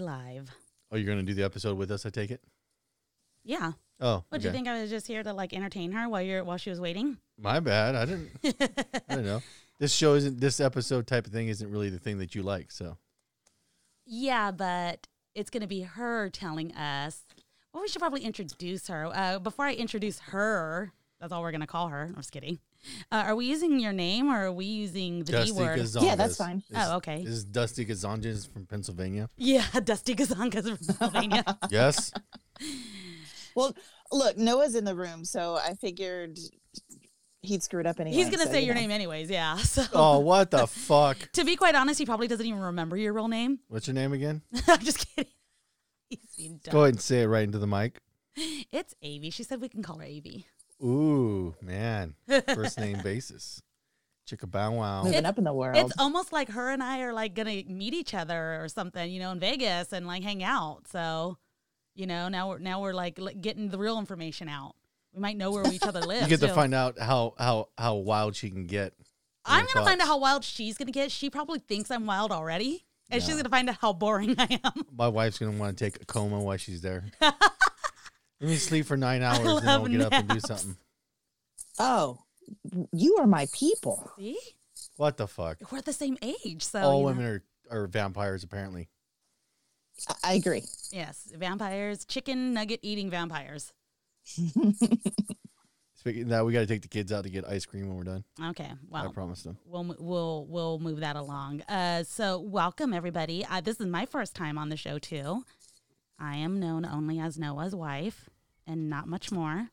live. Live. Oh, you're gonna do the episode with us? I take it. Yeah. Oh, What do you think I was just here to like entertain her while you're while she was waiting? My bad. I didn't. I don't know. This show isn't. This episode type of thing isn't really the thing that you like. So yeah, but it's gonna be her telling us. Well, we should probably introduce her. Uh, before I introduce her, that's all we're gonna call her. I'm just kidding. Uh, are we using your name or are we using the D word? Gazongas. Yeah, that's fine. This- Oh, okay. This is Dusty Gazongas from Pennsylvania. Yeah, Dusty Gazongas from Pennsylvania. Yes. Well, look, Noah's in the room, so I figured he'd screwed up anyway. He's gonna so, say you your know. name anyways. Yeah. So oh, what the fuck? to be quite honest, he probably doesn't even remember your real name. What's your name again? I'm just kidding. He's being dumb. Go ahead and say it right into the mic. It's Avy. She said we can call her Avy. Ooh, man. First name basis. Chicka bow wow. Moving It's- up in the world. It's almost like her and I are like gonna meet each other or something, you know, in Vegas and like hang out. So, you know, now we're now we're like getting the real information out. We might know where each other live. You get to too. find out how how how wild she can get. I'm gonna find out how wild she's gonna get. She probably thinks I'm wild already, and she's gonna find out how boring I am. My wife's gonna want to take a coma while she's there. Let me sleep for nine hours, and then I'll love get up and do something. oh, you are my people. See, What the fuck? we're the same age, so All you know. women are, are vampires, apparently. I, I agree. Yes, vampires, chicken nugget eating vampires. Speaking of that, we got to take the kids out to get ice cream when we're done. Okay, I well, promised them. we'll mo- we'll we'll move that along. Uh, so welcome everybody. Uh, this is my first time on the show too. I am known only as Noah's wife, and not much more.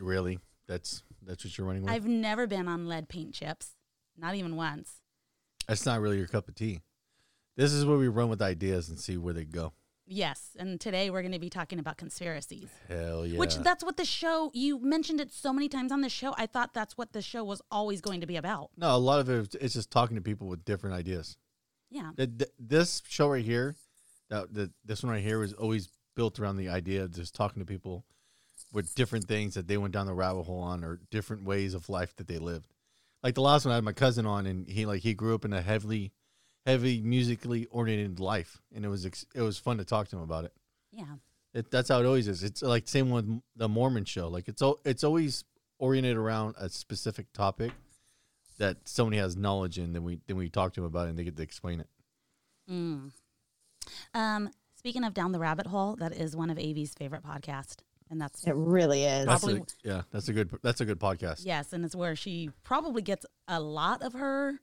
Really? That's that's what you're running with. I've never been on lead paint chips, not even once. that's not really your cup of tea. This is where we run with ideas and see where they go. Yes, and today we're going to be talking about conspiracies. Hell yeah! Which that's what the show. You mentioned it so many times on the show. I thought that's what the show was always going to be about. no, a lot of it it's just talking to people with different ideas. Yeah. Th- th- This show right here, that the, this one right here was always built around the idea of just talking to people with different things that they went down the rabbit hole on or different ways of life that they lived. Like the last one, I had my cousin on, and he like he grew up in a heavily, heavy musically oriented life, and it was ex- it was fun to talk to him about it. Yeah. It, that's how it always is. It's like same with the Mormon show. Like it's it's always oriented around a specific topic that somebody has knowledge in. Then we then we talk to them about it, and they get to explain it. Mm. Um, speaking of down the rabbit hole, that is one of Avy's favorite podcasts, and that's It really is. That's Probably- a, yeah, that's a good that's a good podcast. yes, and it's where she probably gets a lot of her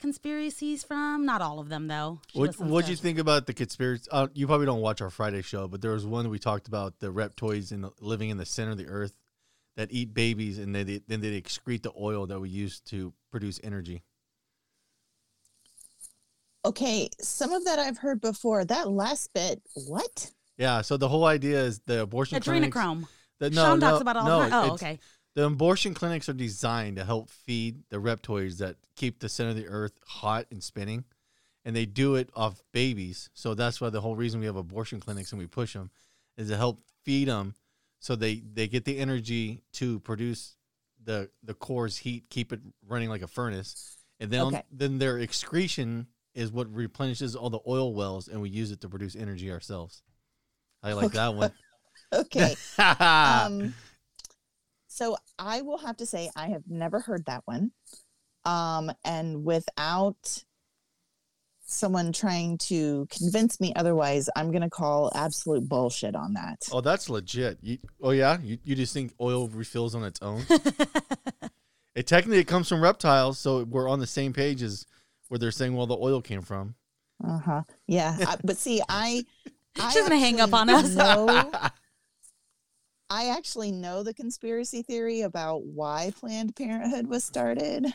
conspiracies from. Not all of them, though. She What listens What do to- you think about the conspiracy? Uh, you probably don't watch our Friday show, but there was one we talked about the reptoids in the, living in the center of the earth that eat babies, and then they, then they excrete the oil that we use to produce energy. Okay, some of that I've heard before. That last bit, what? Yeah, so the whole idea is the abortion clinics. Adrenochrome. The, Sean talks about all no, the time. Oh, okay. The abortion clinics are designed to help feed the reptoids that keep the center of the earth hot and spinning, and they do it off babies. So that's why the whole reason we have abortion clinics and we push them is to help feed them, so they they get the energy to produce the the core's heat, keep it running like a furnace, and then Okay. then their excretion is what replenishes all the oil wells, and we use it to produce energy ourselves. I like that one. Okay. Um, so I will have to say I have never heard that one. Um, and without someone trying to convince me otherwise, I'm going to call absolute bullshit on that. Oh, that's legit. You, oh yeah, you, you just think oil refills on its own? it technically it comes from reptiles, so we're on the same page as where they're saying well the oil came from. Uh huh. Yeah. I, but see, I. I She's gonna hang up on us. know- I actually know the conspiracy theory about why Planned Parenthood was started.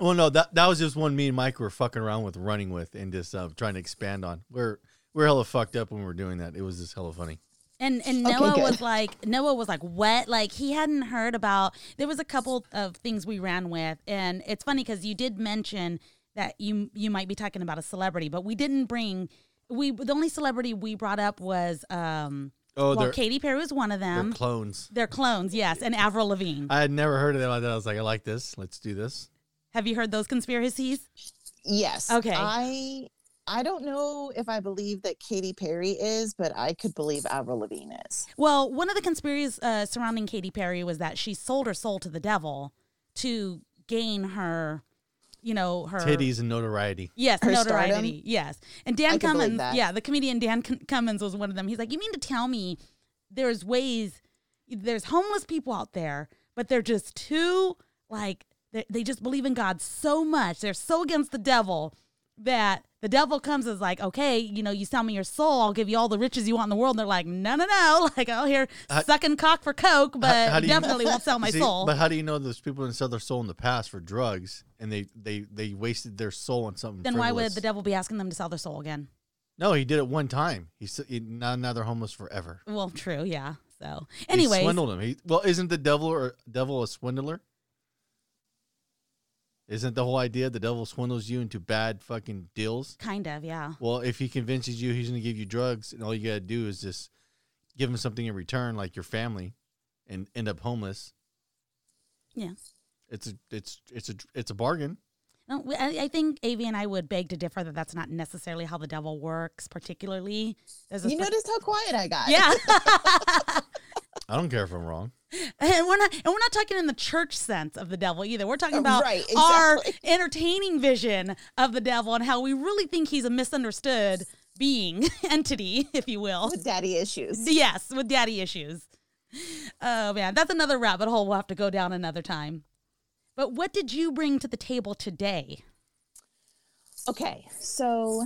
Well, no, that that was just one me and Mike were fucking around with, running with, and just uh, trying to expand on. We're we're hella fucked up when we were doing that. It was just hella funny. And and Okay, Noah good. was like Noah was like what like he hadn't heard about there was a couple of things we ran with and it's funny because you did mention that you you might be talking about a celebrity but we didn't bring we the only celebrity we brought up was um Oh, well Katy Perry was one of they're them clones. they're clones yes and Avril Lavigne I had never heard of them like that. I was like, I like this. Let's do this. have you heard those conspiracies Yes. Okay. I I don't know if I believe that Katy Perry is, but I could believe Avril Lavigne is. Well, one of the conspiracies uh, surrounding Katy Perry was that she sold her soul to the devil to gain her, you know, her Titties and notoriety. Yes, Her notoriety. stardom? Yes, and Dan I Cummins. that. Yeah, the comedian Dan C- Cummins was one of them. He's like, you mean to tell me there's ways, there's homeless people out there, but they're just too like they they just believe in God so much. They're so against the devil that the devil comes as like, okay, you know, you sell me your soul, I'll give you all the riches you want in the world. And they're like, no, no, no, like I'll here How- sucking cock for coke, but how do you- definitely won't sell my See, soul. But how do you know those people didn't sell their soul in the past for drugs and they they they wasted their soul on something? then why would the devil be asking them to sell their soul again? No, he did it one time. He's he, now now they're homeless forever. Well, true, yeah. So, anyway, swindled him. He, well, isn't the devil or devil a swindler? Isn't the whole idea the devil swindles you into bad fucking deals? kind of, yeah. Well, if he convinces you he's going to give you drugs, and all you got to do is just give him something in return, like your family, and end up homeless. Yeah. It's a it's it's a it's a bargain. No, I, I think Avi and I would beg to differ that that's not necessarily how the devil works. Particularly, You spe- noticed how quiet I got. yeah, I don't care if I'm wrong. and we're not, and we're not talking in the church sense of the devil either. We're talking Uh, about right, our entertaining vision of the devil and how we really think he's a misunderstood being entity, if you will. With daddy issues. Yes, with daddy issues. Oh man, that's another rabbit hole we'll have to go down another time. But what did you bring to the table today? Okay, so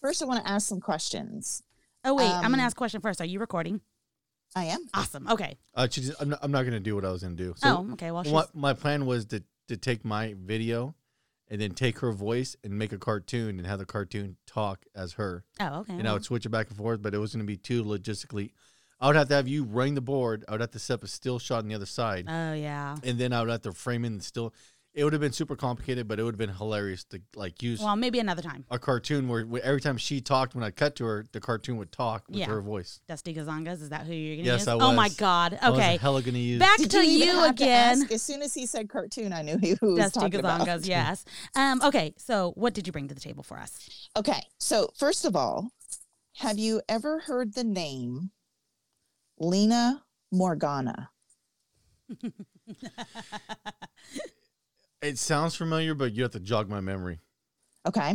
first I want to ask some questions. Oh wait, I'm Um, gonna ask a question first. Are you recording? I am. Awesome. Okay. Uh, she just, I'm not, I'm not going to do what I was going to do. So oh, okay. Well, she's, what my plan was to to take my video and then take her voice and make a cartoon and have the cartoon talk as her. oh, okay. and I would switch it back and forth, but it was going to be too logistically. I would have to have you running the board. I would have to set up a still shot on the other side, Oh yeah. and then I would have to frame in the still. It would have been super complicated, but it would have been hilarious to like use Well, maybe another time. a cartoon where, where every time she talked, when I cut to her, the cartoon would talk with Yeah. her voice. Dusty Gazongas. Is that who you're gonna Yes, use? I Oh my was. God. I was Okay. hella going to use. Back Did to even you have to again. ask? As soon as he said cartoon, I knew he who was Dusty talking about. Gazongas. Yes. Um. Okay. So, what did you bring to the table for us? Okay, so first of all, have you ever heard the name Lena Morgana? It sounds familiar, but you have to jog my memory. Okay.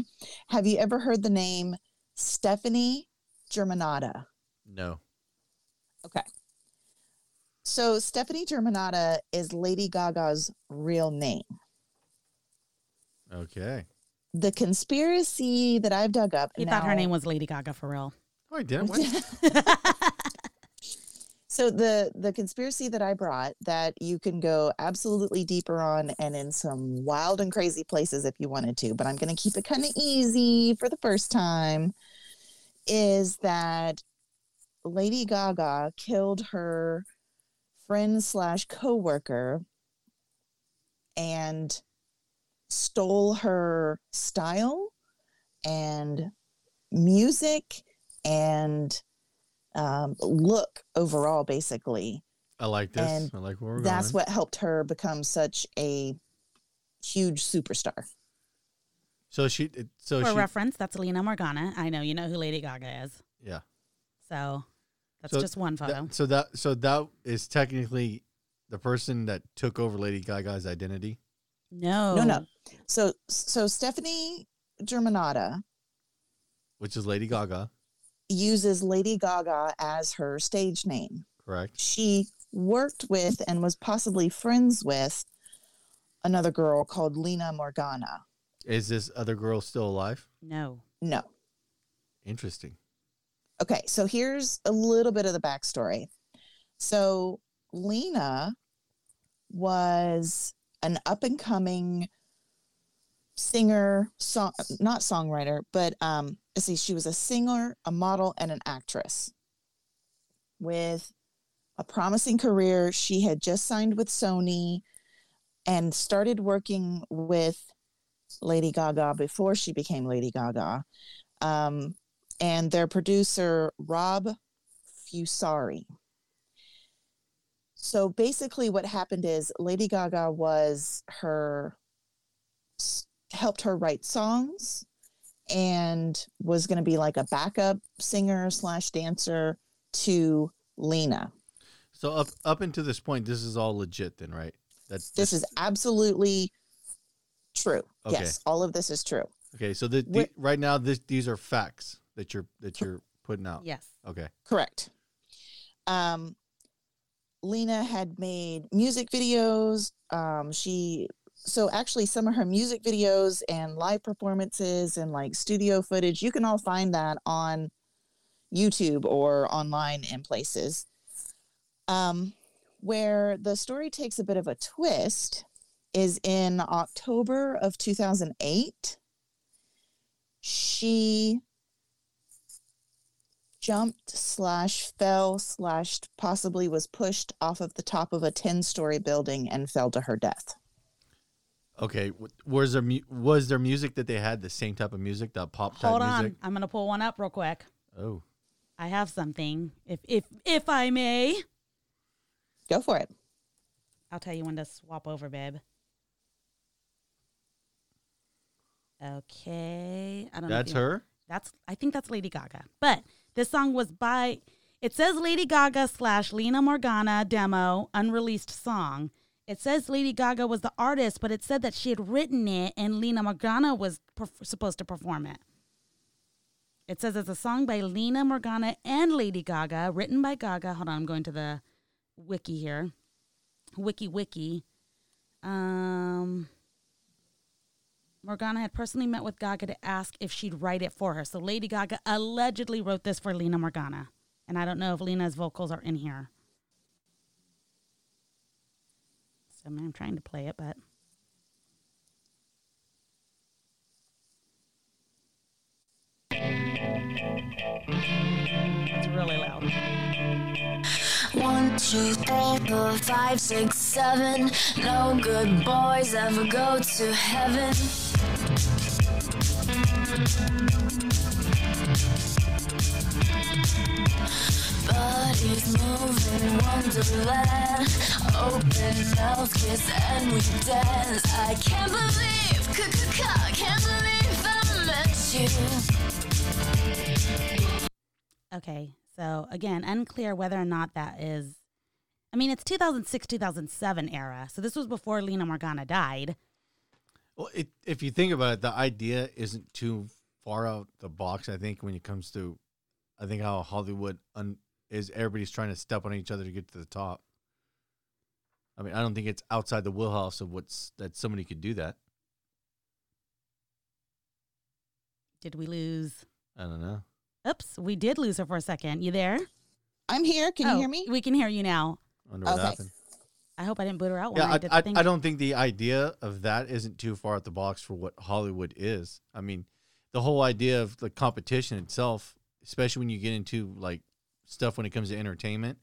Have you ever heard the name Stefani Germanotta? No. Okay. So Stefani Germanotta is Lady Gaga's real name. Okay. The conspiracy that I've dug up. He thought her name was Lady Gaga for real. Oh, I didn't. So the the conspiracy that I brought that you can go absolutely deeper on and in some wild and crazy places if you wanted to, but I'm going to keep it kind of easy for the first time is that Lady Gaga killed her friend slash coworker and stole her style and music and um, look overall, basically. I like this. And I like where we're That's going. what helped her become such a huge superstar. So she. So for she. reference, that's Lena Morgana. I know you know who Lady Gaga is. yeah. So, that's So just one photo. That, so that so that is technically the person that took over Lady Gaga's identity. no. No, no. So, so Stefani Germanotta which is Lady Gaga, uses Lady Gaga as her stage name. correct? She worked with and was possibly friends with another girl called Lena Morgana. Is this other girl still alive? No. No. Interesting. Okay, so here's a little bit of the backstory. So Lena was an up and coming singer, song not songwriter, but um let's see, she was a singer, a model, and an actress with a promising career. She had just signed with Sony and started working with Lady Gaga before she became Lady Gaga. Um, and their producer Rob Fusari. So basically, what happened is Lady Gaga was her helped her write songs and was going to be like a backup singer slash dancer to Lena. So up up until this point, this is all legit, then, right? That's This is absolutely true. Okay. Yes, all of this is true. okay. So the, the right now, this these are facts that you're that you're putting out. Yes. Okay. Correct. Um, Lena had made music videos. Um, she so actually some of her music videos and live performances and like studio footage, you can all find that on YouTube or online in places. Um, where the story takes a bit of a twist is in October of 2008. She jumped slash fell slash possibly was pushed off of the top of a 10 story building and fell to her death Okay. Was there mu- was there music that they had the same type of music, that pop type Hold on. music? I'm gonna pull one up real quick. Oh, I have something. If if if I may, go for it I'll tell you when to swap over, babe. Okay. I don't know. if that's you- her. That's I think that's Lady Gaga. But this song was by it says Lady Gaga slash Lena Morgana demo unreleased song. It says Lady Gaga was the artist, but it said that she had written it and Lena Morgana was perf- supposed to perform it. It says it's a song by Lena Morgana and Lady Gaga, written by Gaga. Hold on, I'm going to the wiki here. Wiki wiki. Um Morgana had personally met with Gaga to ask if she'd write it for her. So Lady Gaga allegedly wrote this for Lena Morgana. And I don't know if Lena's vocals are in here. So I'm trying to play it, but it's really loud. One, two, three, four, five, six, seven. No good boys ever go to heaven. Bodies moving wonderland. Open mouth kiss and we dance. I can't believe, c-c-c- can't believe I met you. Okay, so again, unclear whether or not that is. I mean, it's 2006, 2007 era. So this was before Lena Morgana died. Well, it, if you think about it, the idea isn't too far out the box. I think when it comes to, I think how Hollywood un, is everybody's trying to step on each other to get to the top. I mean, I don't think it's outside the wheelhouse of what's that somebody could do that. Did we lose? I don't know. Oops, we did lose her for a second. You there? i'm here can you Oh, hear me We can hear you now. I wonder what Okay. happened. I hope I didn't boot her out when Yeah, I I, did I, the thing. I don't think the idea of that isn't too far out the box for what Hollywood is. I mean, the whole idea of the competition itself, especially when you get into like stuff when it comes to entertainment,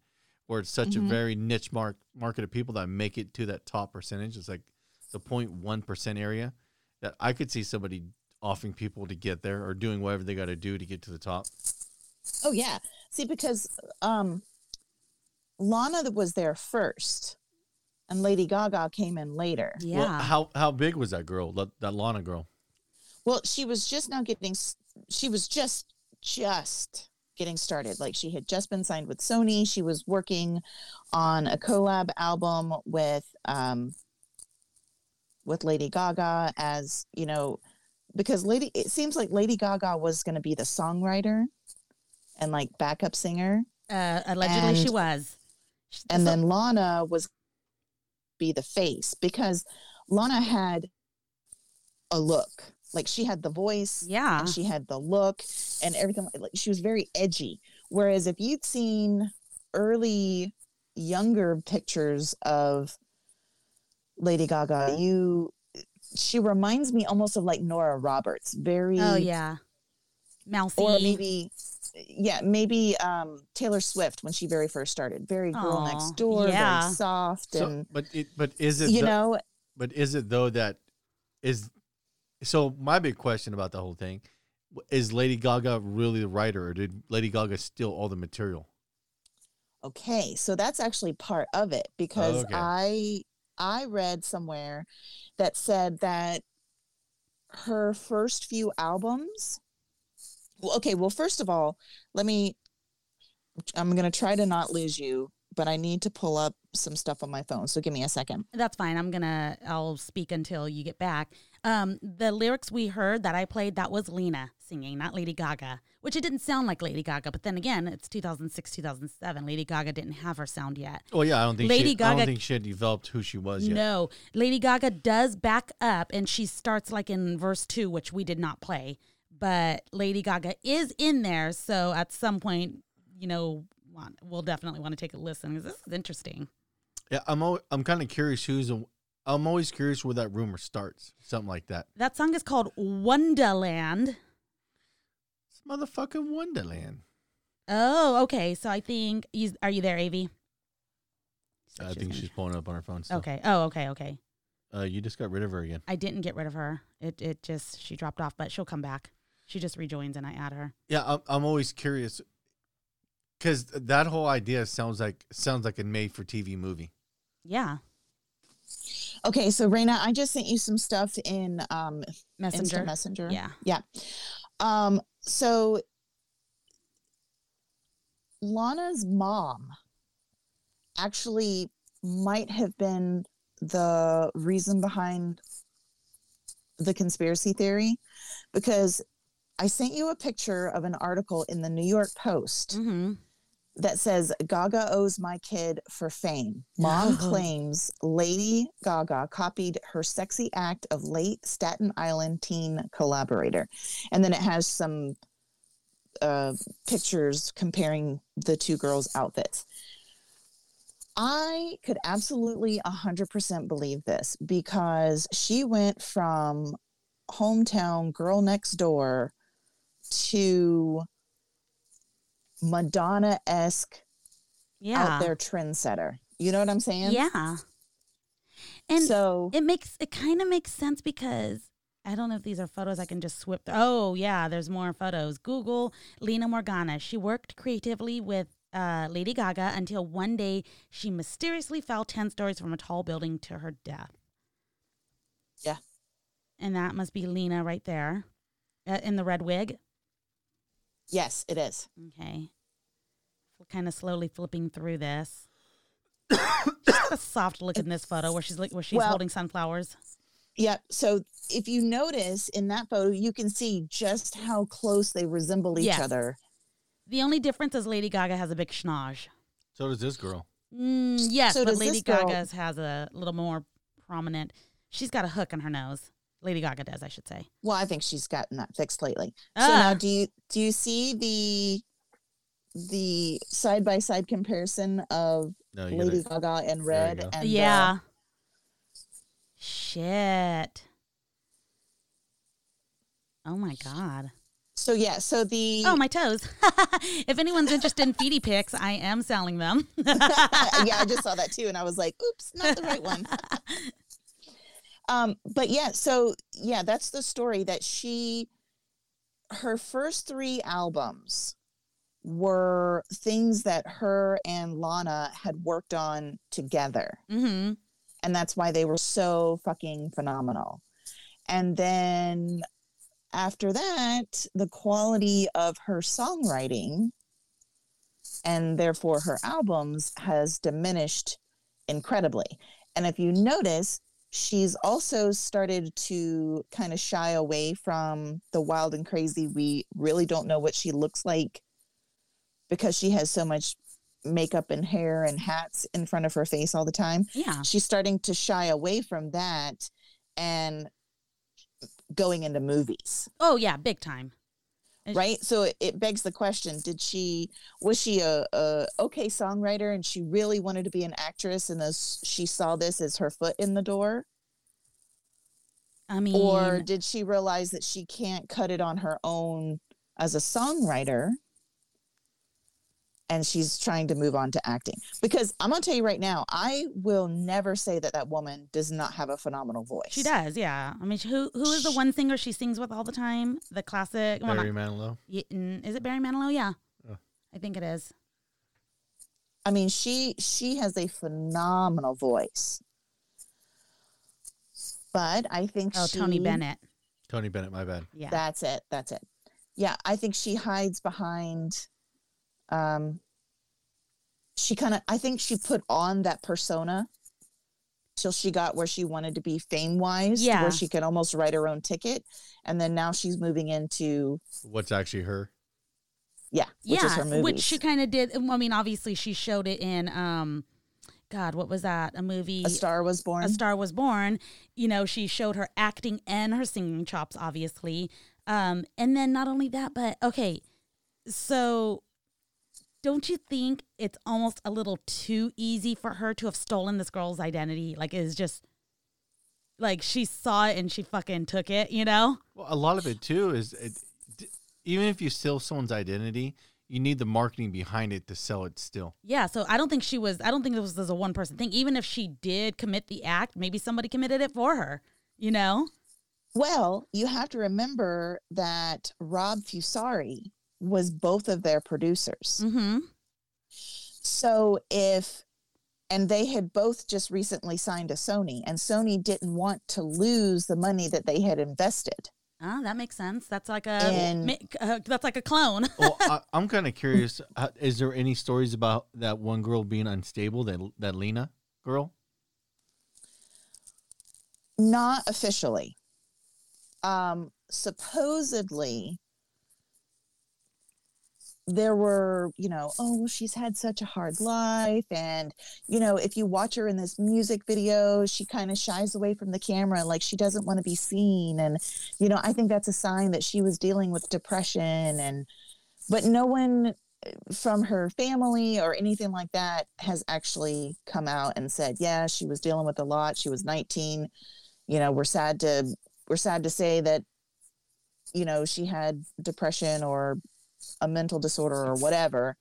where it's such Mhm. a very niche mark market of people that make it to that top percentage. It's like the 0.1 percent area that I could see somebody offering people to get there or doing whatever they got to do to get to the top. oh yeah see because um lana was there first and lady gaga came in later yeah. Well, how how big was that girl? That, that Lana girl? Well, she was just now getting, she was just, just getting started. Like she had just been signed with Sony. She was working on a collab album with, um, with Lady Gaga as, you know, because Lady, it seems like Lady Gaga was going to be the songwriter and like backup singer. uh, allegedly, she was. And So- then Lana was be the face because Lana had a look. Like she had the voice yeah, and she had the look and everything like she was very edgy whereas if you'd seen early younger pictures of lady gaga you she reminds me almost of like nora roberts very oh yeah, mousy. or maybe yeah maybe um taylor swift when she very first started very girl Aw, next door yeah. very soft So, and but it, but is it you the- know But is it though that is so my big question about the whole thing is Lady Gaga really the writer or did Lady Gaga steal all the material? Okay, so that's actually part of it because okay. I I read somewhere that said that her first few albums. Well, okay, well, first of all, let me I'm going to try to not lose you, but I need to pull up some stuff on my phone. So give me a second. That's fine. I'm gonna. I'll speak until you get back. Um, the lyrics we heard that I played that was Lena singing, not Lady Gaga. Which it didn't sound like Lady Gaga, but then again, it's 2006, 2007. Lady Gaga didn't have her sound yet. Oh yeah, I don't think Lady she, I don't think she had developed who she was yet. No, Lady Gaga does back up, and she starts like in verse two, which we did not play. But Lady Gaga is in there, so at some point, you know, we'll definitely want to take a listen because this is interesting. Yeah, I'm al- I'm kind of curious who's. A, I'm always curious where that rumor starts. Something like that. That song is called Wonderland. It's motherfucking Wonderland. Oh, okay. So I think you are you there, Avi? I think she's pulling up on her phone. Still. Okay. Oh, okay, okay. Uh, you just got rid of her again. I didn't get rid of her. It it just she dropped off, but she'll come back. She just rejoins and I add her. Yeah, I'm, I'm always curious because that whole idea sounds like sounds like a made for TV movie. Yeah. Okay, so Raina, I just sent you some stuff in um Messenger. Instant Messenger. Yeah. Yeah. Um, so Lana's mom actually might have been the reason behind the conspiracy theory because I sent you a picture of an article in the New York Post Mm-hmm. that says Gaga owes my kid for fame. Mom Oh. claims Lady Gaga copied her sexy act of late Staten Island teen collaborator. And then it has some uh, pictures comparing the two girls' outfits. I could absolutely 100% believe this because she went from hometown girl next door to Madonna esque Yeah. out there trendsetter. You know what I'm saying? Yeah. And so it makes it kind of makes sense because I don't know if these are photos I can just swip through. Oh yeah, there's more photos. Google Lena Morgana. She worked creatively with uh, Lady Gaga until one day she mysteriously fell ten stories from a tall building to her death. Yeah. And that must be Lena right there, uh, in the red wig. Yes, it is. Okay. We're kind of slowly flipping through this. She's a soft look in this photo where she's like where she's Well- holding sunflowers. Yep. So if you notice in that photo, you can see just how close they resemble each Yes. other. The only difference is Lady Gaga has a big schnoz. So does this girl. Mm, yes, So but does Lady this girl- Gaga's has a little more prominent. She's got a hook on her nose. Lady Gaga does, I should say. Well, I think she's gotten that fixed lately. So Ah. now do you do you see the the side by side comparison of No, Lady gotta, Gaga in red go. and the- yeah. Shit. Oh my god. so yeah, so the Oh my toes. if anyone's interested in feety pics, I am selling them. yeah, I just saw that too, and I was like, "Oops, not the right one." Um, but yeah, so yeah, that's the story that she, her first three albums were things that her and Lana had worked on together, hmm and that's why they were so fucking phenomenal. And then after that, the quality of her songwriting and therefore her albums has diminished incredibly. And if you notice, she's also started to kind of shy away from the wild and crazy. We really don't know what she looks like because she has so much makeup and hair and hats in front of her face all the time Yeah. she's starting to shy away from that and going into movies Oh yeah, big time. And right? So it, it begs the question did she was she a, a okay songwriter and she really wanted to be an actress and this she saw this as her foot in the door? I mean, or did she realize that she can't cut it on her own as a songwriter and she's trying to move on to acting because i'm going to tell you right now i will never say that that woman does not have a phenomenal voice she does. Yeah. I mean, who who is the one singer she sings with all the time? The classic. well, not- Barry Manilow. Is it Barry Manilow? Yeah. Oh. I think it is. I mean, she she has a phenomenal voice. But I think Oh, she, Tony Bennett. Tony Bennett, my bad. Yeah. That's it. That's it. Yeah, I think she hides behind um she kind of I think she put on that persona till she got where she wanted to be fame wise Yeah. where she could almost write her own ticket and then now she's moving into What's actually her? yeah, which yeah, is her which she kind of did. I mean, obviously, she showed it in, um, God, what was that? A movie. a star was born. A Star Was Born. You know, she showed her acting and her singing chops, obviously. Um, and then not only that, but okay, so don't you think it's almost a little too easy for her to have stolen this girl's identity? Like, it's just like she saw it and she fucking took it, you know? Well, a lot of it too is it, even if you steal someone's identity, you need the marketing behind it to sell it still. Yeah, so I don't think she was. I don't think this was a one person thing. Even if she did commit the act, maybe somebody committed it for her. You know? Well, you have to remember that Rob Fusari was both of their producers. Mm-hmm. So if and they had both just recently signed to Sony and Sony didn't want to lose the money that they had invested. Oh, that makes sense. That's like a And- uh, that's like a clone. Well, I, I'm kind of curious. uh, Is there any stories about that one girl being unstable? That that Lena girl? Not officially. Um supposedly there were, you know, oh, she's had such a hard life. And, you know, if you watch her in this music video, she kind of shies away from the camera, like she doesn't want to be seen. And, you know, I think that's a sign that she was dealing with depression. And, but no one uh, from her family or anything like that has actually come out and said, yeah, she was dealing with a lot. She was 19. You know, we're sad to, we're sad to say that, you know, she had depression or a mental disorder or whatever.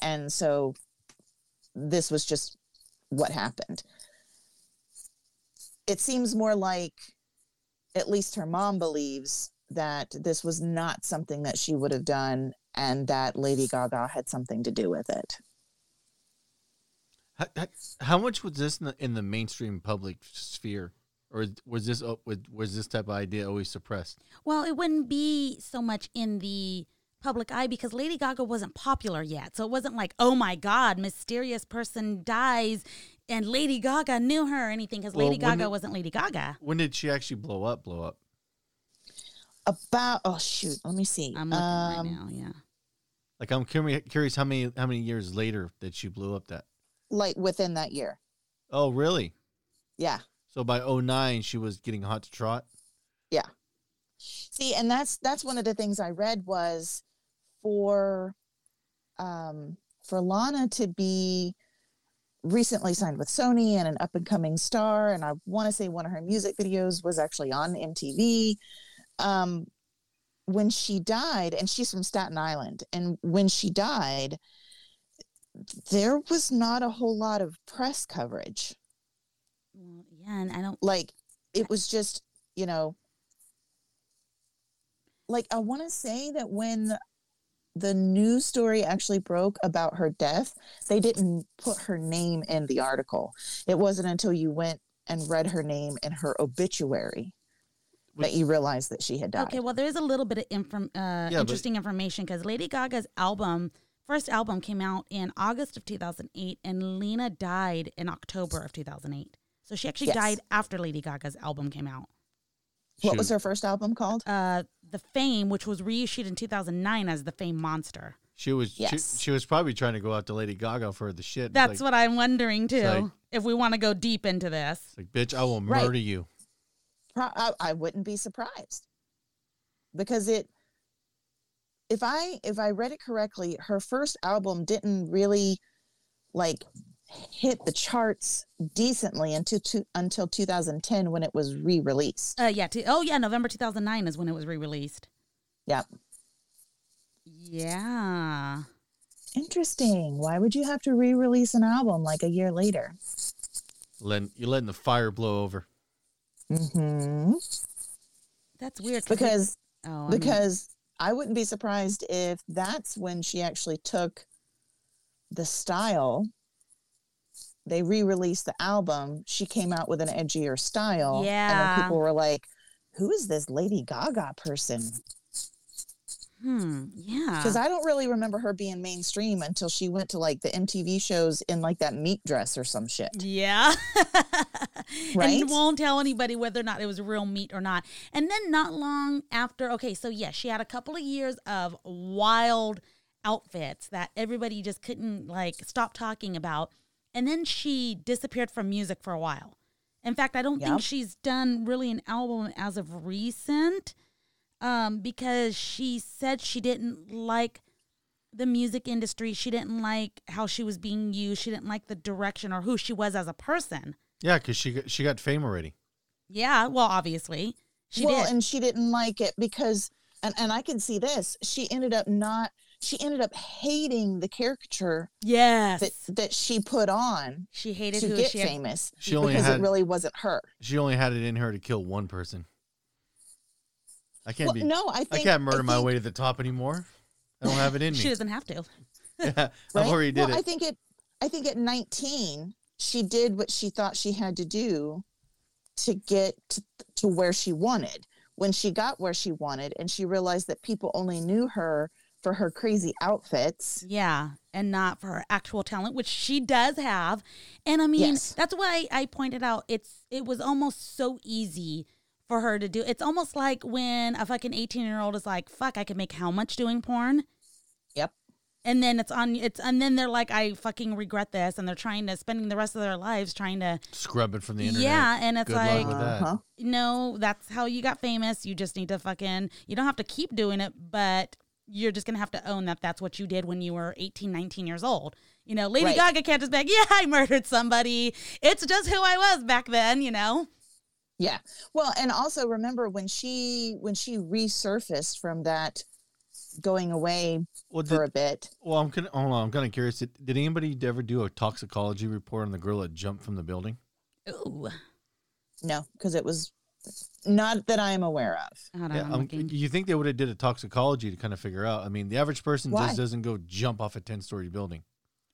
And so this was just what happened. It seems more like, at least her mom believes, that this was not something that she would have done and that Lady Gaga had something to do with it. How, how, how much was this in the, in the mainstream public sphere, or was this oh, was, was this type of idea always suppressed? well, it wouldn't be so much in the public eye because Lady Gaga wasn't popular yet. So it wasn't like, oh my God, mysterious person dies and Lady Gaga knew her or anything because Well, Lady Gaga it- wasn't Lady Gaga. When did she actually blow up? Blow up? About, oh, shoot, let me see. I'm looking right Um, now. Yeah. Like I'm curious, curious how many how many years later that she blew up that? Like within that year. Oh, really? Yeah. So by 09, she was getting hot to trot. Yeah. See, and that's that's one of the things I read was for um for Lana to be recently signed with Sony and an up and coming star and I want to say one of her music videos was actually on MTV um when she died and she's from Staten Island and when she died there was not a whole lot of press coverage Well, yeah, and I don't. like it was just you know like i want to say that when the news story actually broke about her death they didn't put her name in the article it wasn't until you went and read her name in her obituary that you realized that she had died Okay, well, there is a little bit of inform- uh, but- interesting information because Lady Gaga's album, first album, came out in August of 2008, and Lena died in October of 2008. So she actually Yes. died after Lady Gaga's album came out. what was her first album called Uh, the Fame, which was reissued in 2009 as the Fame Monster. She was Yes. she, she was probably trying to go out to Lady Gaga for the shit. That's like, what I'm wondering too. like- if we want to go deep into this, like, bitch, I will Right. murder you. Pro- I, I wouldn't be surprised because it if i if i read it correctly her first album didn't really like hit the charts decently until two, until 2010 when it was re-released uh, yeah. To, oh, yeah. November 2009 is when it was re-released. yeah Yeah. interesting why would you have to re-release an album like a year later Letting, you're letting the fire blow over. hmm That's weird. it- because oh, I mean- because I wouldn't be surprised if that's when she actually took the style. They re-released the album. She came out with an edgier style, and Yeah. then people were like, who is this Lady Gaga person? Hmm. Yeah. Because I don't really remember her being mainstream until she went to like the MTV shows in like that meat dress or some shit. Yeah. Right? And won't tell anybody whether or not it was real meat or not. And then not long after, okay, so yeah, she had a couple of years of wild outfits that everybody just couldn't like stop talking about. And then she disappeared from music for a while. In fact, I don't Yep. think she's done really an album as of recent um, because she said she didn't like the music industry. She didn't like how she was being used. She didn't like the direction or who she was as a person. Yeah, because she got, she got fame already. Yeah, well, obviously she well, did. and she didn't like it because, and, and I can see this, she ended up not, she ended up hating the caricature yes, that, that she put on she hated to who get she had. famous She only because had it really wasn't her. she only had it in her to kill one person. I can't Well, be. no, I think I can't murder I my way to the top anymore. I don't have it in me. She doesn't have to. yeah, I've already did well, I think it. I think at 19, she did what she thought she had to do to get to, to where she wanted. When she got where she wanted, and she realized that people only knew her for her crazy outfits. Yeah, and not for her actual talent, which she does have. And I mean, Yes. that's why I pointed out it's it was almost so easy for her to do. It's almost like when a fucking 18-year-old is like, "Fuck, I can make how much doing porn?" Yep. And then it's on it's and then they're like, "I fucking regret this." And they're trying to spending the rest of their lives trying to Scrub it from the internet. Yeah, and it's Good like that. Uh-huh. no, that's how you got famous. You just need to fucking, you don't have to keep doing it, but you're just going to have to own that that's what you did when you were 18, 19 years old. You know, Lady Right. Gaga can't just be like, yeah, I murdered somebody. It's just who I was back then, you know? Yeah. Well, and also remember when she when she resurfaced from that going away Well, for a bit. well, I'm kind of hold on. I'm kind of curious. Did, did anybody ever do a toxicology report on the girl that jumped from the building? Ooh. No, because it was not that I am aware of. Yeah, I'm um, looking. you think they would have did a toxicology to kind of figure out? I mean, the average person Why? just doesn't go jump off a ten story building.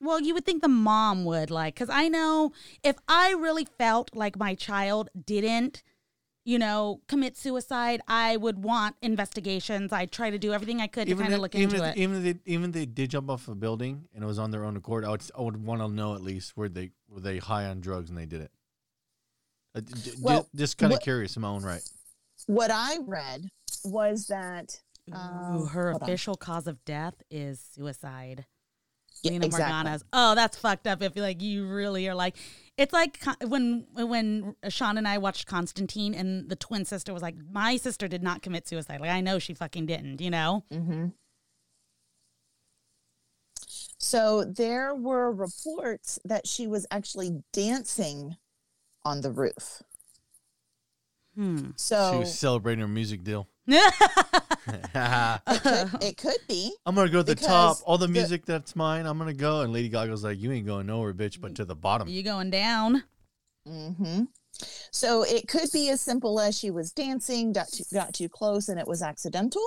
Well, you would think the mom would like, because I know if I really felt like my child didn't, you know, commit suicide, I would want investigations. I'd try to do everything I could to kind of if- look even into if, it. even if they even if they did jump off a building and it was on their own accord, I would I would want to know at least were they were they high on drugs and they did it. Uh, d- d- Well, just kind of curious in my own right. What I read was that Ooh, um, her hold on. official cause of death is suicide. Yeah, Lena exactly. Morgana's. Oh, that's fucked up. If like you really are like, it's like when when Sean and I watched Constantine, and the twin sister was like, "My sister did not commit suicide. Like I know she fucking didn't." You know? Mm-hmm. So there were reports that she was actually dancing on the roof. Hmm. So she was celebrating her music deal. it, could, it could be. I'm gonna go to the top. All the the- music that's mine, I'm gonna go. And Lady Gaga's like, "You ain't going nowhere, bitch, but to the bottom." you going down? hmm So it could be as simple as she was dancing, got too, got too close, and it was accidental.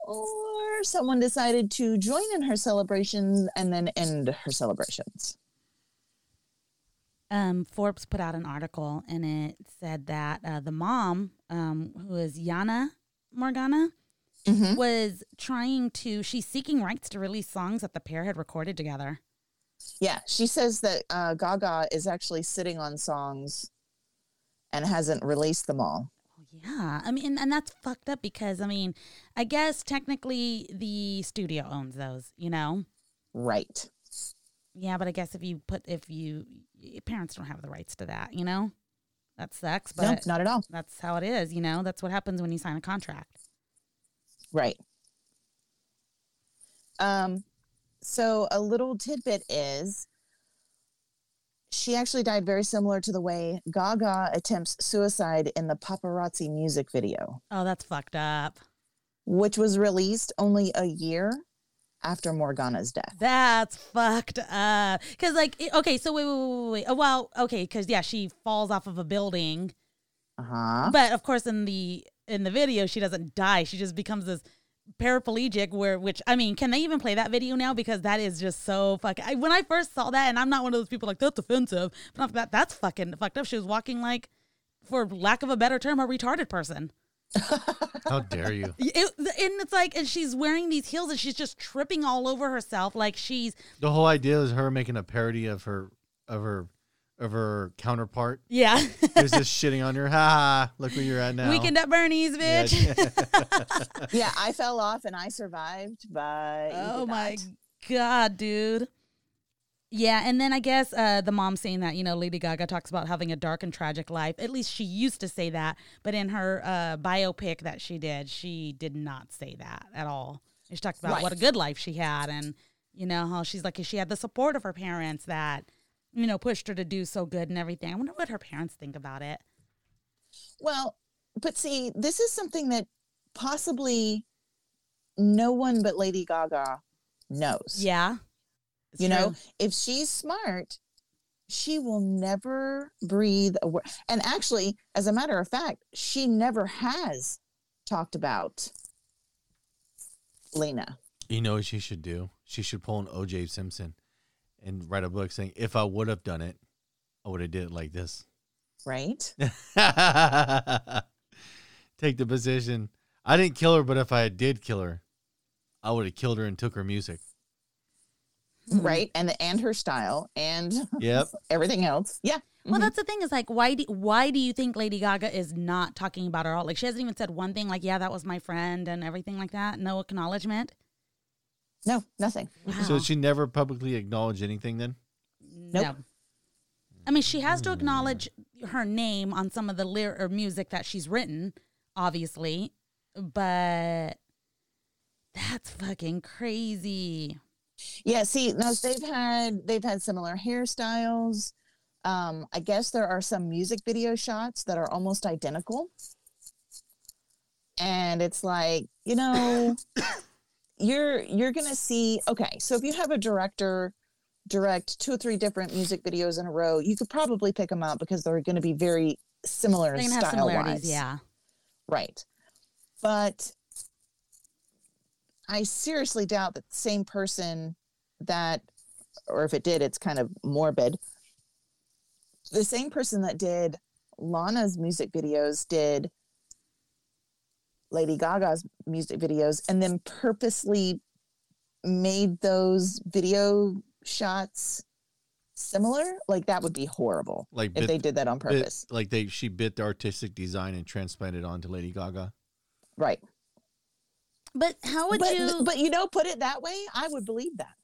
Or someone decided to join in her celebrations and then end her celebrations. Um, Forbes put out an article and it said that uh, the mom, um, who is Yana Morgana, Mhm. was trying to, she's seeking rights to release songs that the pair had recorded together. Yeah, she says that uh, Gaga is actually sitting on songs and hasn't released them all. Oh, Yeah, I mean, and that's fucked up because I mean, I guess technically the studio owns those, you know. Right. Yeah, but I guess if you put if you parents don't have the rights to that, you know, that sucks. But no, not at all. that's how it is, you know. That's what happens when you sign a contract. Right. Um, so a little tidbit is she actually died very similar to the way Gaga attempts suicide in the paparazzi music video, Oh, that's fucked up. which was released only a year after Morgana's death. That's fucked up. Cause like, okay, so wait, wait, wait, wait, wait. Oh, well, okay, cause yeah, she falls off of a building, Uh-huh. but of course in the in the video she doesn't die. She just becomes this paraplegic. Where, which I mean, can they even play that video now? Because that is just so fucking. I, when I first saw that, and I'm not one of those people like that's offensive, but that that's fucking fucked up. She was walking like for lack of a better term, a retarded person. How dare you? It, and it's like, and she's wearing these heels and she's just tripping all over herself, like she's The whole idea is her making a parody of her of her of her counterpart. yeah. Who's just shitting on her. Ha ha! Look where you're at now. Weekend at Bernie's, bitch. yeah, I fell off and I survived, but you Oh my god, dude. Yeah, and then I guess uh, the mom saying that you know Lady Gaga talks about having a dark and tragic life. At least she used to say that, but in her uh, biopic that she did, she did not say that at all. She talked about what a good life she had, and you know how she's like she had the support of her parents that you know pushed her to do so good and everything. I wonder what her parents think about it. Well, but see, this is something that possibly no one but Lady Gaga knows. Yeah, It's you know, if she's smart, she will never breathe a word. And actually, as a matter of fact, she never has talked about Lina. You know what she should do? She should pull an OJ Simpson and write a book saying, "If I would have done it, I would have did it like this." Right? Take the position. I didn't kill her, but if I did kill her, I would have killed her and took her music. Hmm. Right? And the, and her style and Yep. everything else. Yeah. Well, Mhm. that's the thing is like, why do why do you think Lady Gaga is not talking about her all? Like, she hasn't even said one thing like, "Yeah, that was my friend" and everything like that. No acknowledgement. no, nothing. Wow. So she never publicly acknowledged anything then? No. I mean, she has to acknowledge her name on some of the lyric or music that she's written, obviously, but that's fucking crazy. Yeah, see, no, they've had they've had similar hairstyles. Um, I guess there are some music video shots that are almost identical. And it's like, you know, you're you're gonna see okay, so if you have a director direct two or three different music videos in a row, you could probably pick them out because they're gonna be very similar style wise. yeah. Right. But I seriously doubt that the same person that, or if it did, it's kind of morbid. The same person that did Lana's music videos did Lady Gaga's music videos and then purposely made those video shots similar. Like that would be horrible Like if bit, they did that on bit- purpose. like they she bit the artistic design and transplanted onto Lady Gaga. Right. But how would but, you? but you know, put it that way, I would believe that.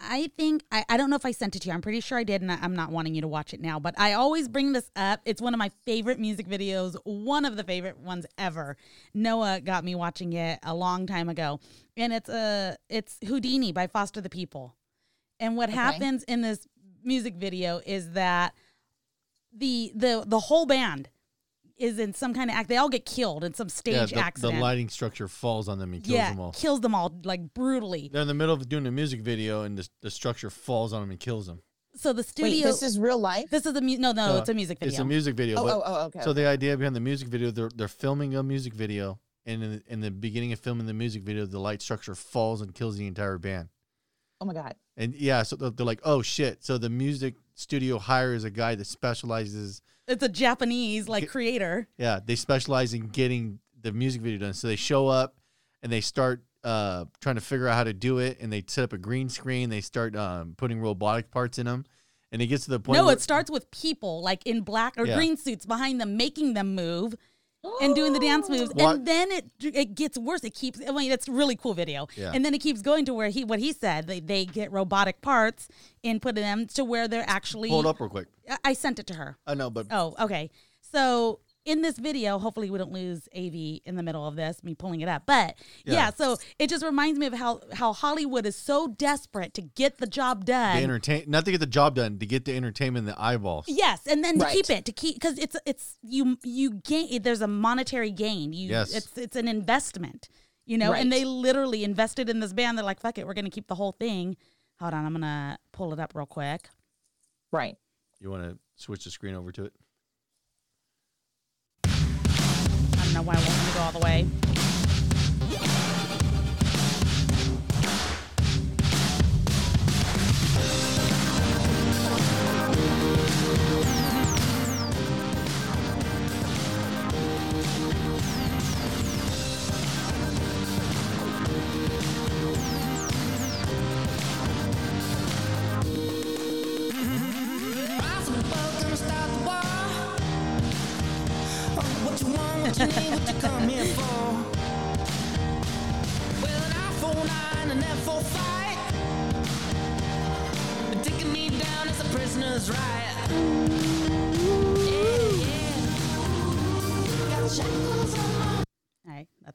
I think I, I don't know if I sent it to you. I'm pretty sure I did, and I, I'm not wanting you to watch it now. But I always bring this up. It's one of my favorite music videos, one of the favorite ones ever. Noah got me watching it a long time ago, and it's uh it's Houdini by Foster the People. And what Okay. happens in this music video is that the the the whole band is in some kind of act. They all get killed in some stage yeah, the, the lighting structure falls on them and kills yeah, them all. kills them all like brutally. They're in the middle of doing a music video and the, the structure falls on them and kills them. So the studio. Wait, this is real life? This is a mu- no, no, Uh, it's a music video. It's a music video. Oh, but, oh, oh, okay. So okay. the idea behind the music video, they're they're filming a music video, and in the, in the beginning of filming the music video, the light structure falls and kills the entire band. oh my god. And yeah, so they're, they're like, oh shit. So the music studio hires a guy that specializes. It's a Japanese like creator. Yeah, they specialize in getting the music video done. So they show up and they start uh, trying to figure out how to do it, and they set up a green screen. They start um, putting robotic parts in them, and it gets to the point. No, where- it starts with people like in black or Yeah. green suits behind them, making them move and doing the dance moves. What- And then it it gets worse. It keeps. I mean, it's really cool video. Yeah. And then it keeps going to where he what he said. They they get robotic parts and put them to where they're actually. Hold up real quick. I- I sent it to her. I know, but Oh, okay. So in this video, hopefully we don't lose AV in the middle of this, me pulling it up. But yeah, Yeah. so it just reminds me of how how Hollywood is so desperate to get the job they done. entertain not to get the job done, to get the entertainment in the eyeballs. Yes, and then to keep it to keep because it's it's you you gain there's a monetary gain. You Yes. it's it's an investment, you know. And they literally invested in this band. They're like, fuck it, we're gonna keep the whole thing. Hold on, I'm gonna pull it up real quick. Right. You want to switch the screen over to it? Don't know why I let me go all the way.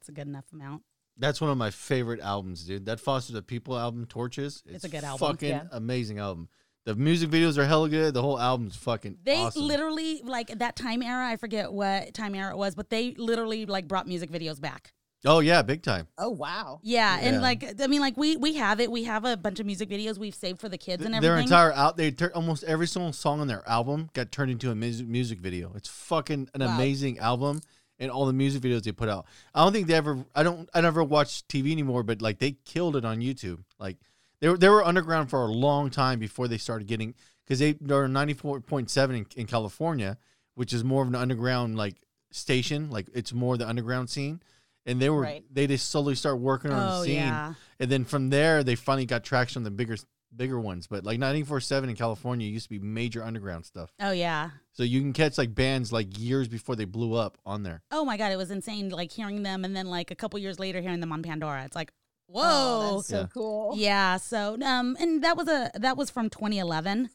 A good enough amount. That's one of my favorite albums, dude. That Foster the People album, Torches. It's a good album. Fucking Yeah. amazing album. The music videos are hella good. The whole album's fucking They awesome. literally like that time era. I forget what time era it was, but they literally like brought music videos back. oh yeah, big time. Oh wow. Yeah, Yeah. and like I mean, like we we have it. We have a bunch of music videos we've saved for the kids and everything. Their entire out, they tur- almost every single song on their album got turned into a music music video. It's fucking an Wow. amazing album, and all the music videos they put out. I don't think they ever. I don't. I never watch TV anymore, but like they killed it on YouTube. Like they were they were underground for a long time before they started getting because they they're ninety four point seven in, in California, which is more of an underground like station. Like it's more the underground scene. And they were Right. they just slowly start working on Oh, the scene, yeah. and then from there they finally got traction on the bigger bigger ones. But like ninety four seven in California used to be major underground stuff. oh yeah. So you can catch like bands like years before they blew up on there. Oh my god, it was insane. Like hearing them, and then like a couple years later, hearing them on Pandora. It's like, Oh, whoa. that's so Yeah. cool. Yeah. So, um, and that was a that was from 2011,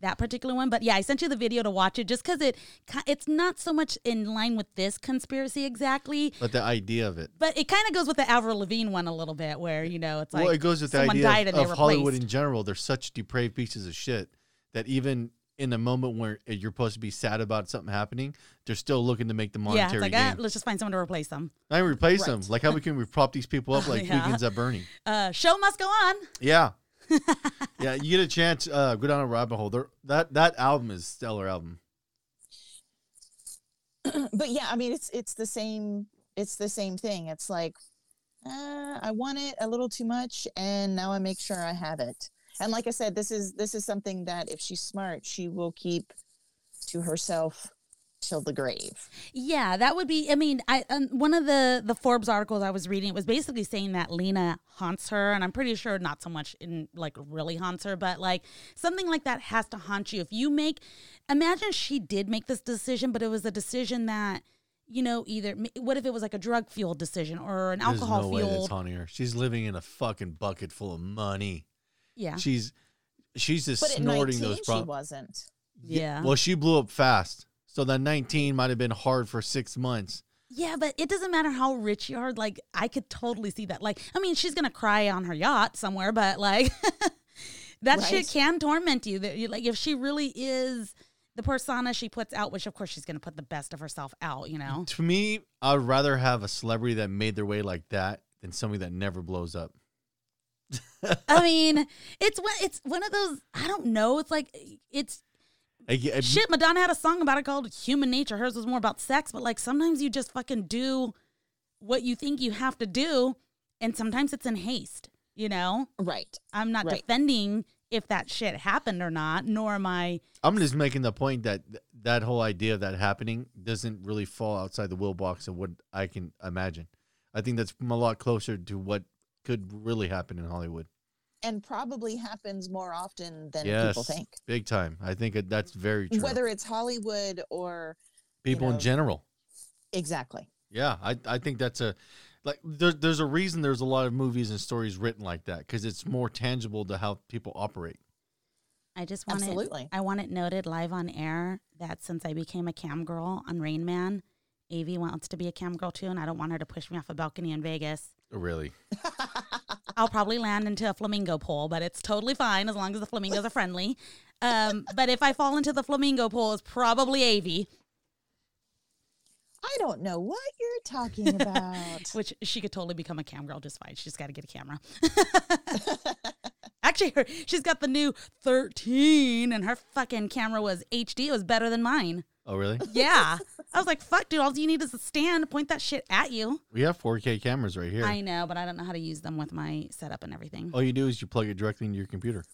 that particular one. But yeah, I sent you the video to watch it just because it it's not so much in line with this conspiracy exactly, But the idea of it. but it kind of goes with the Avril Lavigne one a little bit, where you know it's like well, it goes with the someone idea died of, of Hollywood in general. They're such depraved pieces of shit that even in a moment where you're supposed to be sad about something happening, they're still looking to make the yeah, monetary it's like ah, let's just find someone to replace them. I replace them. Like how we can we prop these people up like Yeah. weekends at Bernie. Uh, show must go on. Yeah. yeah, you get a chance, uh, go down a rabbit hole. They're, that that album is stellar album. but yeah, I mean, it's it's the same. It's the same thing. It's like, uh, I want it a little too much, and now I make sure I have it. And like I said, this is this is something that if she's smart, she will keep to herself till the grave. Yeah, that would be. I mean, I um, one of the the Forbes articles I was reading it was basically saying that Lina haunts her, and I'm pretty sure not so much in like really haunts her, but like something like that has to haunt you. If you make, imagine she did make this decision, but it was a decision that you know either what if it was like a drug fueled decision or an There's alcohol no way that's fueled? haunting her. She's living in a fucking bucket full of money. Yeah, She's she's just But at snorting 19, those Problems. she wasn't. yeah, Well, she blew up fast. So the 19 might have been hard for six months. Yeah, but it doesn't matter how rich you are. Like, I could totally see that. Like, I mean, she's gonna cry on her yacht somewhere, but like, that shit can torment you. That you like, if she really is the persona she puts out, which of course she's gonna put the best of herself out. You know? To me, I'd rather have a celebrity that made their way like that than somebody that never blows up. I mean, it's one. It's one of those. I don't know. It's like it's I, I- shit. Madonna had a song about it called "Human Nature." Hers was more about sex, but like sometimes you just fucking do what you think you have to do, and sometimes it's in haste. You know? Right. I'm not Right. defending if that shit happened or not, nor am I. I'm just making the point that th- that whole idea of that happening doesn't really fall outside the will box of what I can imagine. I think that's a lot closer to what could really happen in Hollywood. And probably happens more often than yes, people think. big time. I think that's very true. Whether it's Hollywood or People in know, general. exactly. Yeah, I, I think that's a like there, there's a reason there's a lot of movies and stories written like that because it's more tangible to how people operate. I just want Absolutely. it. I want it noted live on air that since I became a cam girl on Rain Man, Avi wants to be a cam girl too, and I don't want her to push me off a balcony in Vegas. Really, I'll probably land into a flamingo pool, but it's totally fine as long as the flamingos are friendly. Um, but if I fall into the flamingo pool, it's probably Avi, I don't know what you're talking about. which she could totally become a cam girl just fine. She just got to get a camera. Actually, her, she's got the new 13, and her fucking camera was HD. It was better than mine. Oh really? Yeah. I was like, fuck, dude, all you need is a stand, point that shit at you. we have 4K cameras right here. I know, but I don't know how to use them with my setup and everything. All you do is you plug it directly into your computer.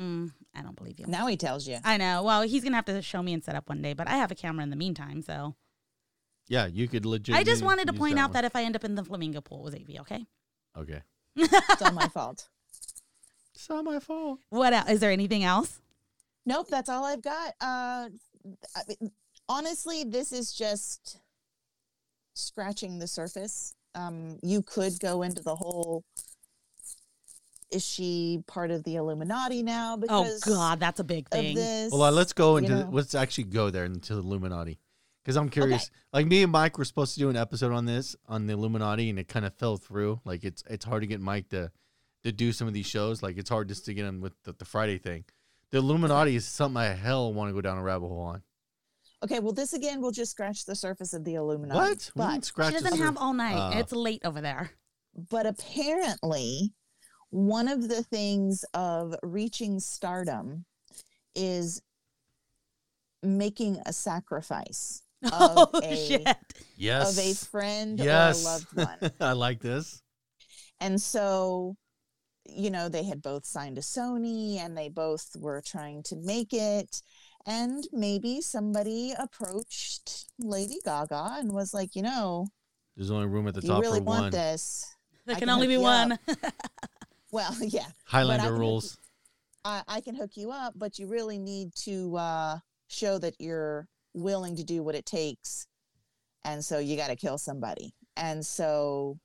Mm, I don't believe you. now he tells you. I know. Well, he's going to have to show me and set up one day, but I have a camera in the meantime, so. Yeah, you could legit. I just wanted to point out that if I end up in the flamingo pool, it was AV, okay? Okay, It's all my fault. it's not my fault. What else? Is there anything else? Nope, that's all I've got. Uh, I mean, honestly, this is just scratching the surface. Um, you could go into the whole is she part of the Illuminati now? Oh, because oh God, that's a big thing. This, well, uh, let's go into let's actually go there into the Illuminati because I'm curious. Okay. Like me and Mike were supposed to do an episode on this on the Illuminati, and it kind of fell through. Like it's it's hard to get Mike to to do some of these shows. Like it's hard just to get him with the, the Friday thing. The Illuminati is something I hell want to go down a rabbit hole on. Okay, well, this again will just scratch the surface of the Illuminati. What? We didn't But scratch She the doesn't have all night. Uh, it's late over there. but apparently, one of the things of reaching stardom is making a sacrifice of Oh a shit! yes, of a friend yes, or a loved one. I like this. And so, you know, they had both signed to Sony and they both were trying to make it. And maybe somebody approached Lady Gaga and was like, you know, There's only room at the if you top really for want one. this. There I can can only be one. Well, yeah, Highlander can- rules. I, I can hook you up, but you really need to uh, show that you're willing to do what it takes. And so you got to kill somebody. And so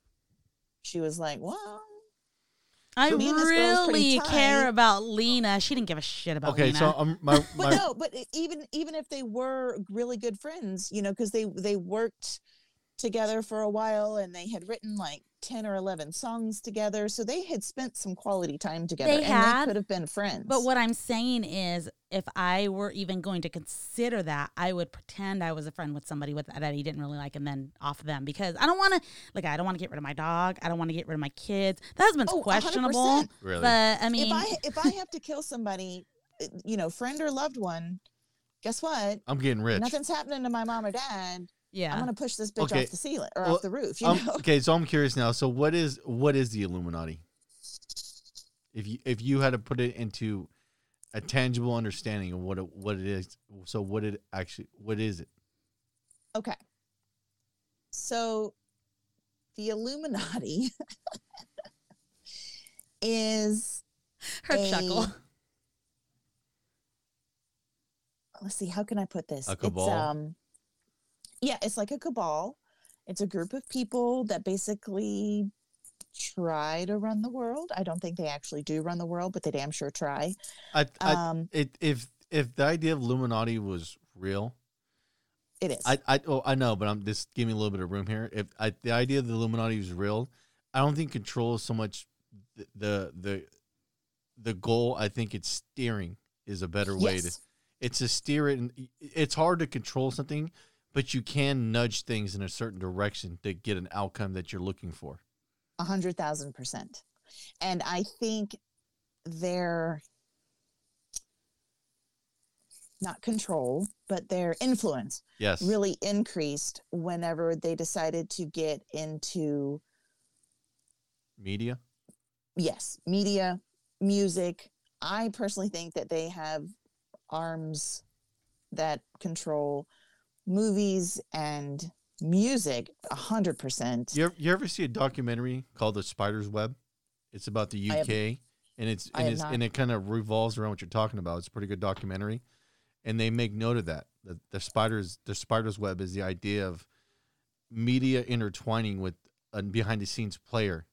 she was like, well, I Me and this girl's pretty really care about Lina. She didn't give a shit about Okay, Lina. so um, my, but no but even even if they were really good friends you know because they they worked together for a while and they had written like 10 or 11 songs together so they had spent some quality time together They and had, they could have been friends But what I'm saying is, if I were even going to consider that, I would pretend I was a friend with somebody with that he didn't really like, and then off them because I don't want to, like, I don't want to get rid of my dog. I don't want to get rid of my kids. The husband's Oh, questionable, 100%. really. but I mean, if i if i have to kill somebody uh, you know friend or loved one guess what I'm getting rich. nothing's happening to my mom or dad yeah, i'm gonna push this bitch Okay. off the ceiling or Well, off the roof you Um, know okay, so I'm curious now. So what is what is the Illuminati? If you if you had to put it into a tangible understanding of what it, what it is, so what it actually what is it? Okay. So the Illuminati is her a- chuckle. let's see, how can I put this? A cabal? It's um yeah, it's like a cabal. It's a group of people that basically try to run the world. I don't think they actually do run the world, but they damn sure try. I, I Um it, if if the idea of Illuminati was real, it is. I I oh I know, but I'm just give me a little bit of room here. If I, the idea of the Illuminati was real, I don't think control is so much the the the, the goal. I think it's steering is a better way to it's to steer it and it's hard to control something but you can nudge things in a certain direction to get an outcome that you're looking for A hundred thousand percent. And I think their not control, but their influence yes really increased whenever they decided to get into media yes, media, music. I personally think that they have arms that control movies and music a hundred percent. you ever, you ever see a documentary called the spider's web it's about the I have- uk and it's and it's and it kind of revolves around what you're talking about it's a pretty good documentary and they make note of that the, the spiders the spider's web is the idea of media intertwining with a behind the scenes player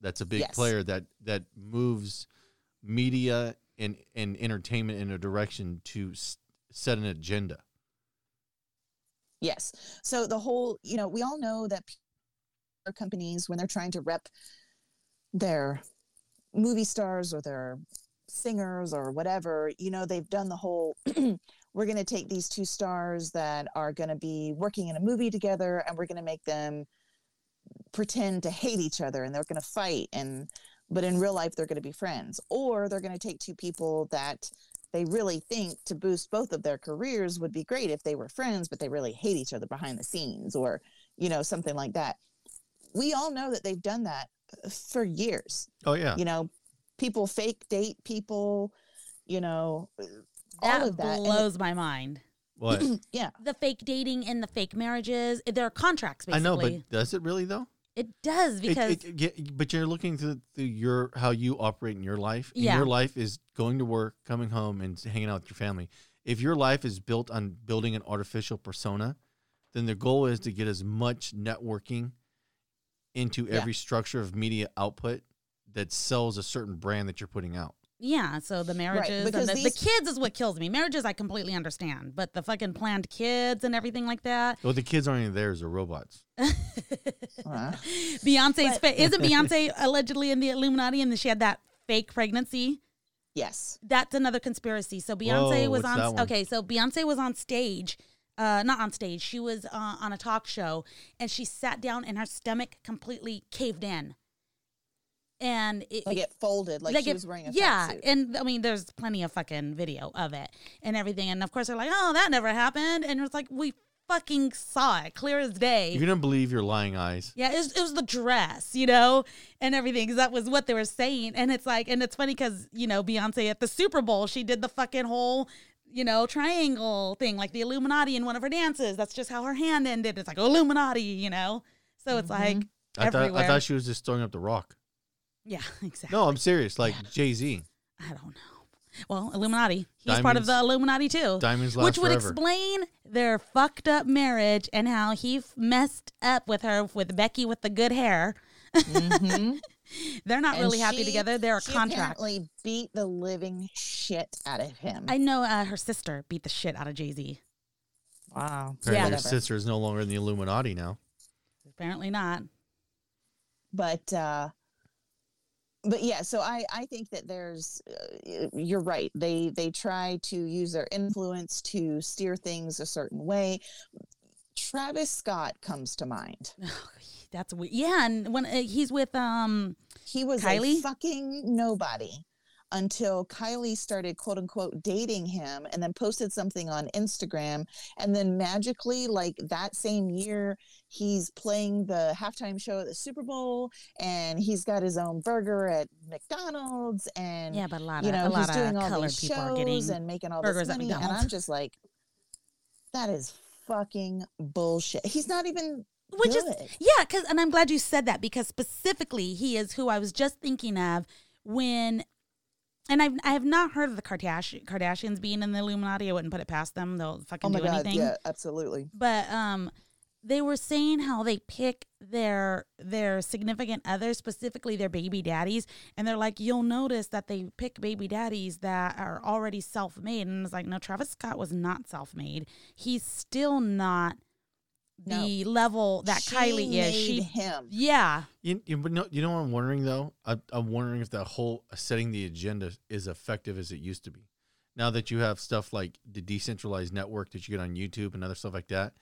that's a big Yes. player that that moves media and and entertainment in a direction to s- set an agenda Yes. So the whole, you know, we all know that companies, when they're trying to rep their movie stars or their singers or whatever, you know, they've done the whole we're going to take these two stars that are going to be working in a movie together and we're going to make them pretend to hate each other and they're going to fight and but in real life they're going to be friends or they're going to take two people that they really think to boost both of their careers would be great if they were friends but they really hate each other behind the scenes or you know something like that. We all know that they've done that uh, for years. Oh yeah. You know people fake date people you know uh, That all of that and it- blows my mind. what? Yeah. The fake dating and the fake marriages, there are contracts basically. i know but does it really though it does It- because it, but you're looking through, through your how you operate in your life. And Yeah. your life is going to work, coming home, and hanging out with your family. If your life is built on building an artificial persona, then the goal is to get as much networking into Yeah. every structure of media output that sells a certain brand that you're putting out. Yeah, so the marriages because and the, the kids is what kills me. Marriages I completely understand, but the fucking planned kids and everything like that. Well, the kids aren't even theirs; they're robots. Uh, Beyonce's But- fa- isn't Beyonce allegedly in the Illuminati and then she had that fake pregnancy? yes. That's another conspiracy. So Beyonce Whoa, was on. Okay, so Beyonce was on stage. Uh, not on stage. She was uh, on a talk show, and she sat down, and her stomach completely caved in. And it, Like it folded, like, like she it- was wearing a yeah, suit. and I mean, there's plenty of fucking video of it and everything, and of course they're like, "Oh, that never happened," and it's like we fucking saw it clear as day. You couldn't believe your lying eyes. Yeah, it was, it was the dress, you know, and everything because that was what they were saying. And it's like, and it's funny because, you know, Beyonce at the Super Bowl, she did the fucking whole, you know, triangle thing, like the Illuminati in one of her dances. That's just how her hand ended. It's like Illuminati, you know? So it's mm-hmm. like I thought. I thought she was just throwing up the rock. Yeah, exactly. No, I'm serious. Like Jay Z. I don't know. Well, Illuminati. He's part of the Illuminati too. diamonds last Which would forever. explain their fucked up marriage and how he f- messed up with her, with Becky with the good hair. Mhm. They're not And really happy she- together. They're a she contract. apparently beat the living shit out of him. I know uh, her sister beat the shit out of Jay Z. wow. Apparently, Yeah. your sister is no longer in the Illuminati now. Apparently not. but uh but yeah so i i think that there's uh, you're right they they try to use their influence to steer things a certain way travis scott comes to mind That's weird. Yeah, and when uh, he's with um, he was Kylie? a fucking nobody until Kylie started quote unquote dating him and then posted something on Instagram. And then magically, like that same year, he's playing the halftime show at the Super Bowl and he's got his own burger at McDonald's. And, yeah, but a lot you of know, a lot he's doing of all these people are shows getting. and making all burgers this money. And I'm just like, that is fucking bullshit. He's not even which is yeah because and i'm glad you said that because specifically he is who i was just thinking of when and I've, I have not heard of the Kardashian, Kardashians being in the Illuminati. I wouldn't put it past them. They'll fucking Oh my do God. anything. Yeah, absolutely. But um, they were saying how they pick their their significant others, specifically their baby daddies, and they're like, you'll notice that they pick baby daddies that are already self made, and it's like, no, Travis Scott was not self made. He's still not the level that She Kylie is. She, him. yeah, You, you, but no, you know what I'm wondering though? I, I'm wondering if that whole setting the agenda is effective as it used to be. Now that you have stuff like the decentralized network that you get on YouTube and other stuff like that,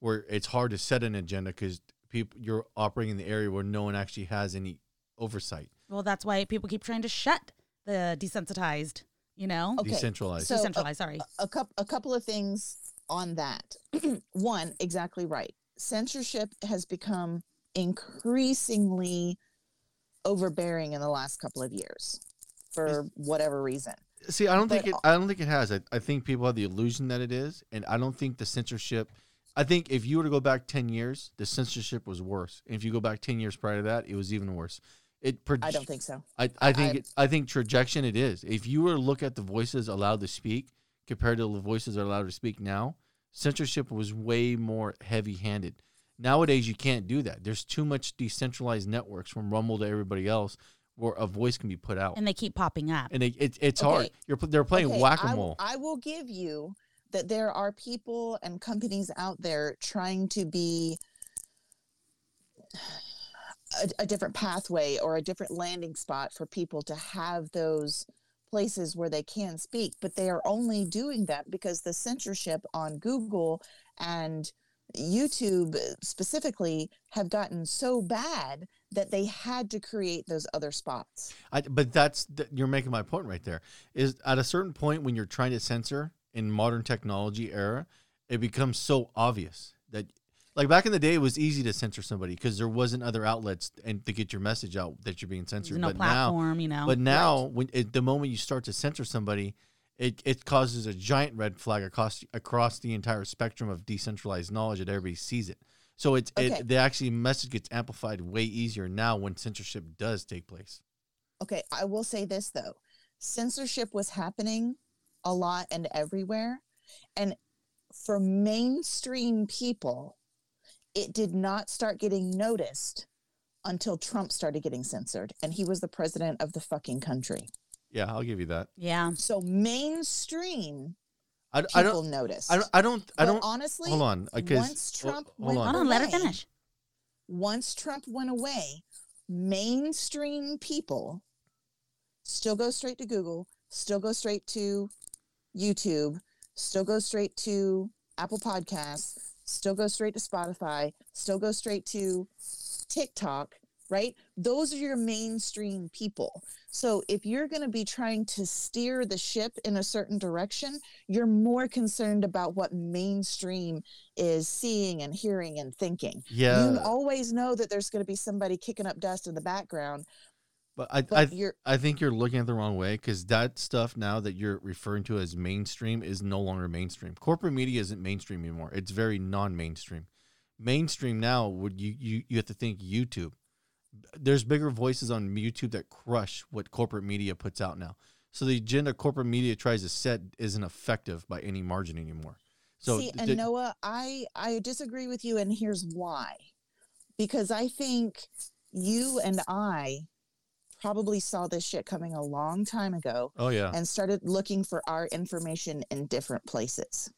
where it's hard to set an agenda because people you're operating in the area where no one actually has any oversight. well, that's why people keep trying to shut the desensitized. You know, Okay, Decentralized. so, uh, decentralized. sorry. a couple a couple of things on that. One, exactly right. Censorship has become increasingly overbearing in the last couple of years for whatever reason. See, I don't think it. I don't think it has. I, I think people have the illusion that it is, and I don't think the censorship. I think if you were to go back ten years, the censorship was worse. And if you go back ten years prior to that, it was even worse. It. Pro- I don't think so. I, I think I- it, I think trajection it is. If you were to look at the voices allowed to speak compared to the voices that are allowed to speak now, censorship was way more heavy handed. Nowadays you can't do that. There's too much decentralized networks from Rumble to everybody else where a voice can be put out. And they keep popping up. And it, it, it's hard. You're they're playing Okay, whack a mole. I will give you that there are people and companies out there trying to be a, a different pathway or a different landing spot for people to have those places where they can speak but they are only doing that because the censorship on google and youtube uh, specifically have gotten so bad that they had to create those other spots I, but that's you're making my point right there. Is at a certain point when you're trying to censor in modern technology era, it becomes so obvious that like back in the day, it was easy to censor somebody because there wasn't other outlets and to get your message out that you're being censored. no but platform, you know. now, but now when at the moment you start to censor somebody, it, it causes a giant red flag across across the entire spectrum of decentralized knowledge that everybody sees it. So it's Okay. it, the actually message gets amplified way easier now when censorship does take place. Okay, I will say this though. Censorship was happening a lot and everywhere. And for mainstream people, it did not start getting noticed until Trump started getting censored and he was the president of the fucking country. Yeah, I'll give you that. Yeah. So mainstream I, people I don't. noticed. I don't. I don't. I don't. honestly, hold on, because once Trump hold went on. Hold on, let her finish. once Trump went away, mainstream people still go straight to Google, still go straight to YouTube, still go straight to Apple Podcasts, still go straight to Spotify, still go straight to TikTok, right? Those are your mainstream people. So if you're going to be trying to steer the ship in a certain direction, you're more concerned about what mainstream is seeing and hearing and thinking. Yeah, You always know that there's going to be somebody kicking up dust in the background, but I. but I I think you're looking at the wrong way because that stuff now that you're referring to as mainstream is no longer mainstream. Corporate media isn't mainstream anymore. It's very non-mainstream. Mainstream now would you you you have to think YouTube. There's bigger voices on YouTube that crush what corporate media puts out now. So the agenda corporate media tries to set isn't effective by any margin anymore. So See, th- and Noah, I I disagree with you, and here's why. Because I think you and I probably saw this shit coming a long time ago oh yeah, and started looking for our information in different places.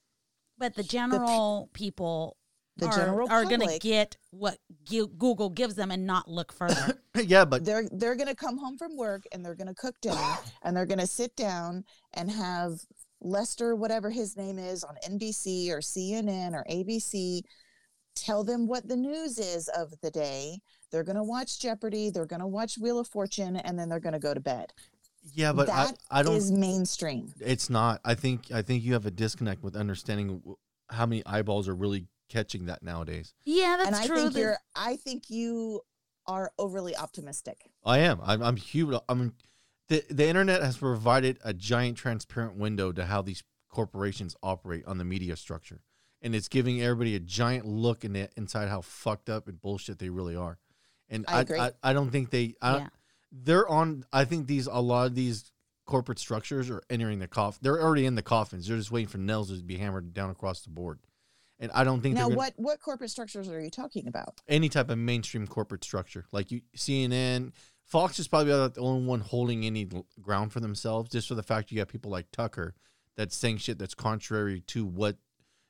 But the general people The are, general are going to get what Google gives them and not look further. yeah, but They're they're gonna come home from work and they're gonna cook dinner and they're gonna sit down and have Lester, whatever his name is, on NBC or CNN or ABC, tell them what the news is of the day. They're gonna watch Jeopardy, they're gonna watch Wheel of Fortune, and then they're gonna go to bed. yeah, but I, That I don't. is mainstream. It's not. I think I think you have a disconnect with understanding how many eyeballs are really catching that nowadays. yeah, that's and I true. think that- you're I think you are overly optimistic. I am. I'm, I'm huge. I'm. The the internet has provided a giant transparent window to how these corporations operate on the media structure, and it's giving everybody a giant look in the, inside how fucked up and bullshit they really are. And I I. I, I don't think they. I, Yeah. They're on. I think these a lot of these corporate structures are entering the coffin. They're already in the coffins. They're just waiting for nails to be hammered down across the board. And I don't think Now what what corporate structures are you talking about? any type of mainstream corporate structure like you CNN. Fox is probably about the only one holding any ground for themselves, just for the fact you got people like Tucker that's saying shit that's contrary to what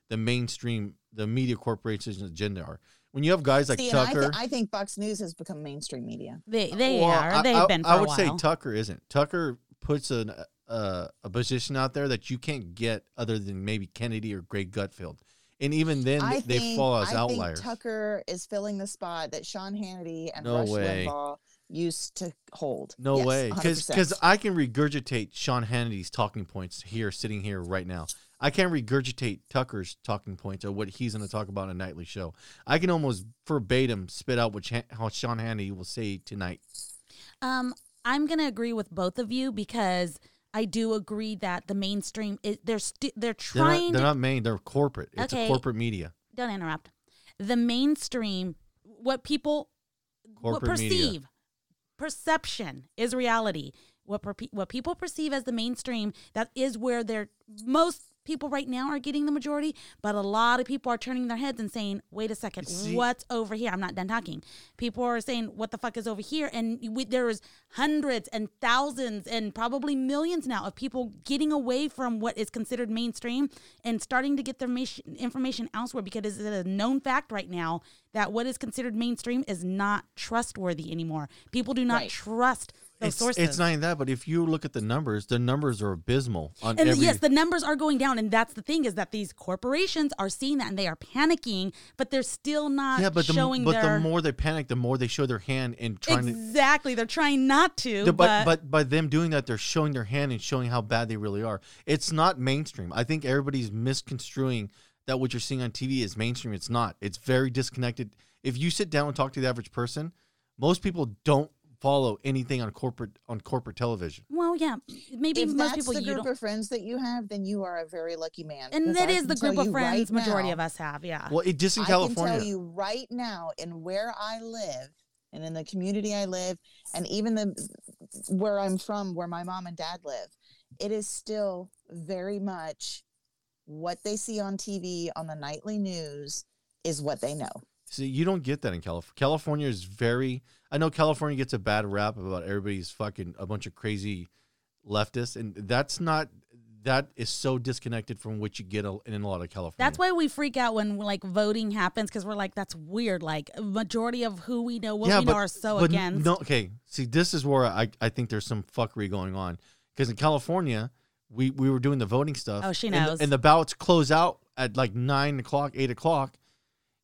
the mainstream, the media corporations' agenda are. When you have guys like See, and I, Tucker, th- I think Fox News has become mainstream media. they they Well, are. I- They've I, been for I a would while. say Tucker isn't. Tucker puts an uh, a position out there that you can't get other than maybe Kennedy or Greg Gutfeld, and even then I they think, fall as I outliers. think Tucker is filling the spot that Sean Hannity and No Rush way. Limbaugh used to hold. No Yes, way, because 100%. I can regurgitate Sean Hannity's talking points here, sitting here right now. I can't regurgitate Tucker's talking points or what he's going to talk about in a nightly show. I can almost verbatim spit out what Shan- how Sean Hannity will say tonight. Um, I'm gonna agree with both of you because I do agree that the mainstream is they're sti- they're They're trying not, they're not main; they're corporate. It's Okay. a corporate media. don't interrupt. The mainstream, what people what Corporate media. perceive, perception is reality. What per, what people perceive as the mainstream, that is where they're most people right now are getting the majority. But a lot of people are turning their heads and saying, "Wait a second, See- what's over here?" I'm not done talking. People are saying, "What the fuck is over here?" And we, there's hundreds and thousands and probably millions now of people getting away from what is considered mainstream and starting to get their information elsewhere because it's a known fact right now that what is considered mainstream is not trustworthy anymore. People do not Right. trust those It's, sources. it's not even that, but if you look at the numbers, the numbers are abysmal on and every. yes, the numbers are going down, and that's the thing is that these corporations are seeing that and they are panicking, but they're still not yeah, but the showing but their the more they panic, the more they show their hand and trying to exactly. They're trying not to, The- but, but, but by them doing that, they're showing their hand and showing how bad they really are. It's not mainstream. I think everybody's misconstruing that what you're seeing on TV is mainstream. It's not. It's very disconnected. If you sit down and talk to the average person, most people don't follow anything on corporate on corporate television. well, yeah, maybe if most that's people the you group don't. of friends that you have, then you are a very lucky man. and because that I is the group of friends right majority now- of us have. Yeah. Well, it just in California. I California. can tell you right now in where I live and in the community I live and even the where I'm from where my mom and dad live it is still very much what they see on TV on the nightly news is what they know. See, you don't get that in California. California is very. I know California gets a bad rap about everybody's fucking a bunch of crazy leftists, and that's not. That is so disconnected from what you get in a lot of California. That's why we freak out when like voting happens because we're like, that's weird. Like majority of who we know, what we know, are so but against. No, okay. See, this is where I, I think there's some fuckery going on because in California, we we were doing the voting stuff. Oh, she and knows. And the, ballots close out at like nine o'clock, eight o'clock,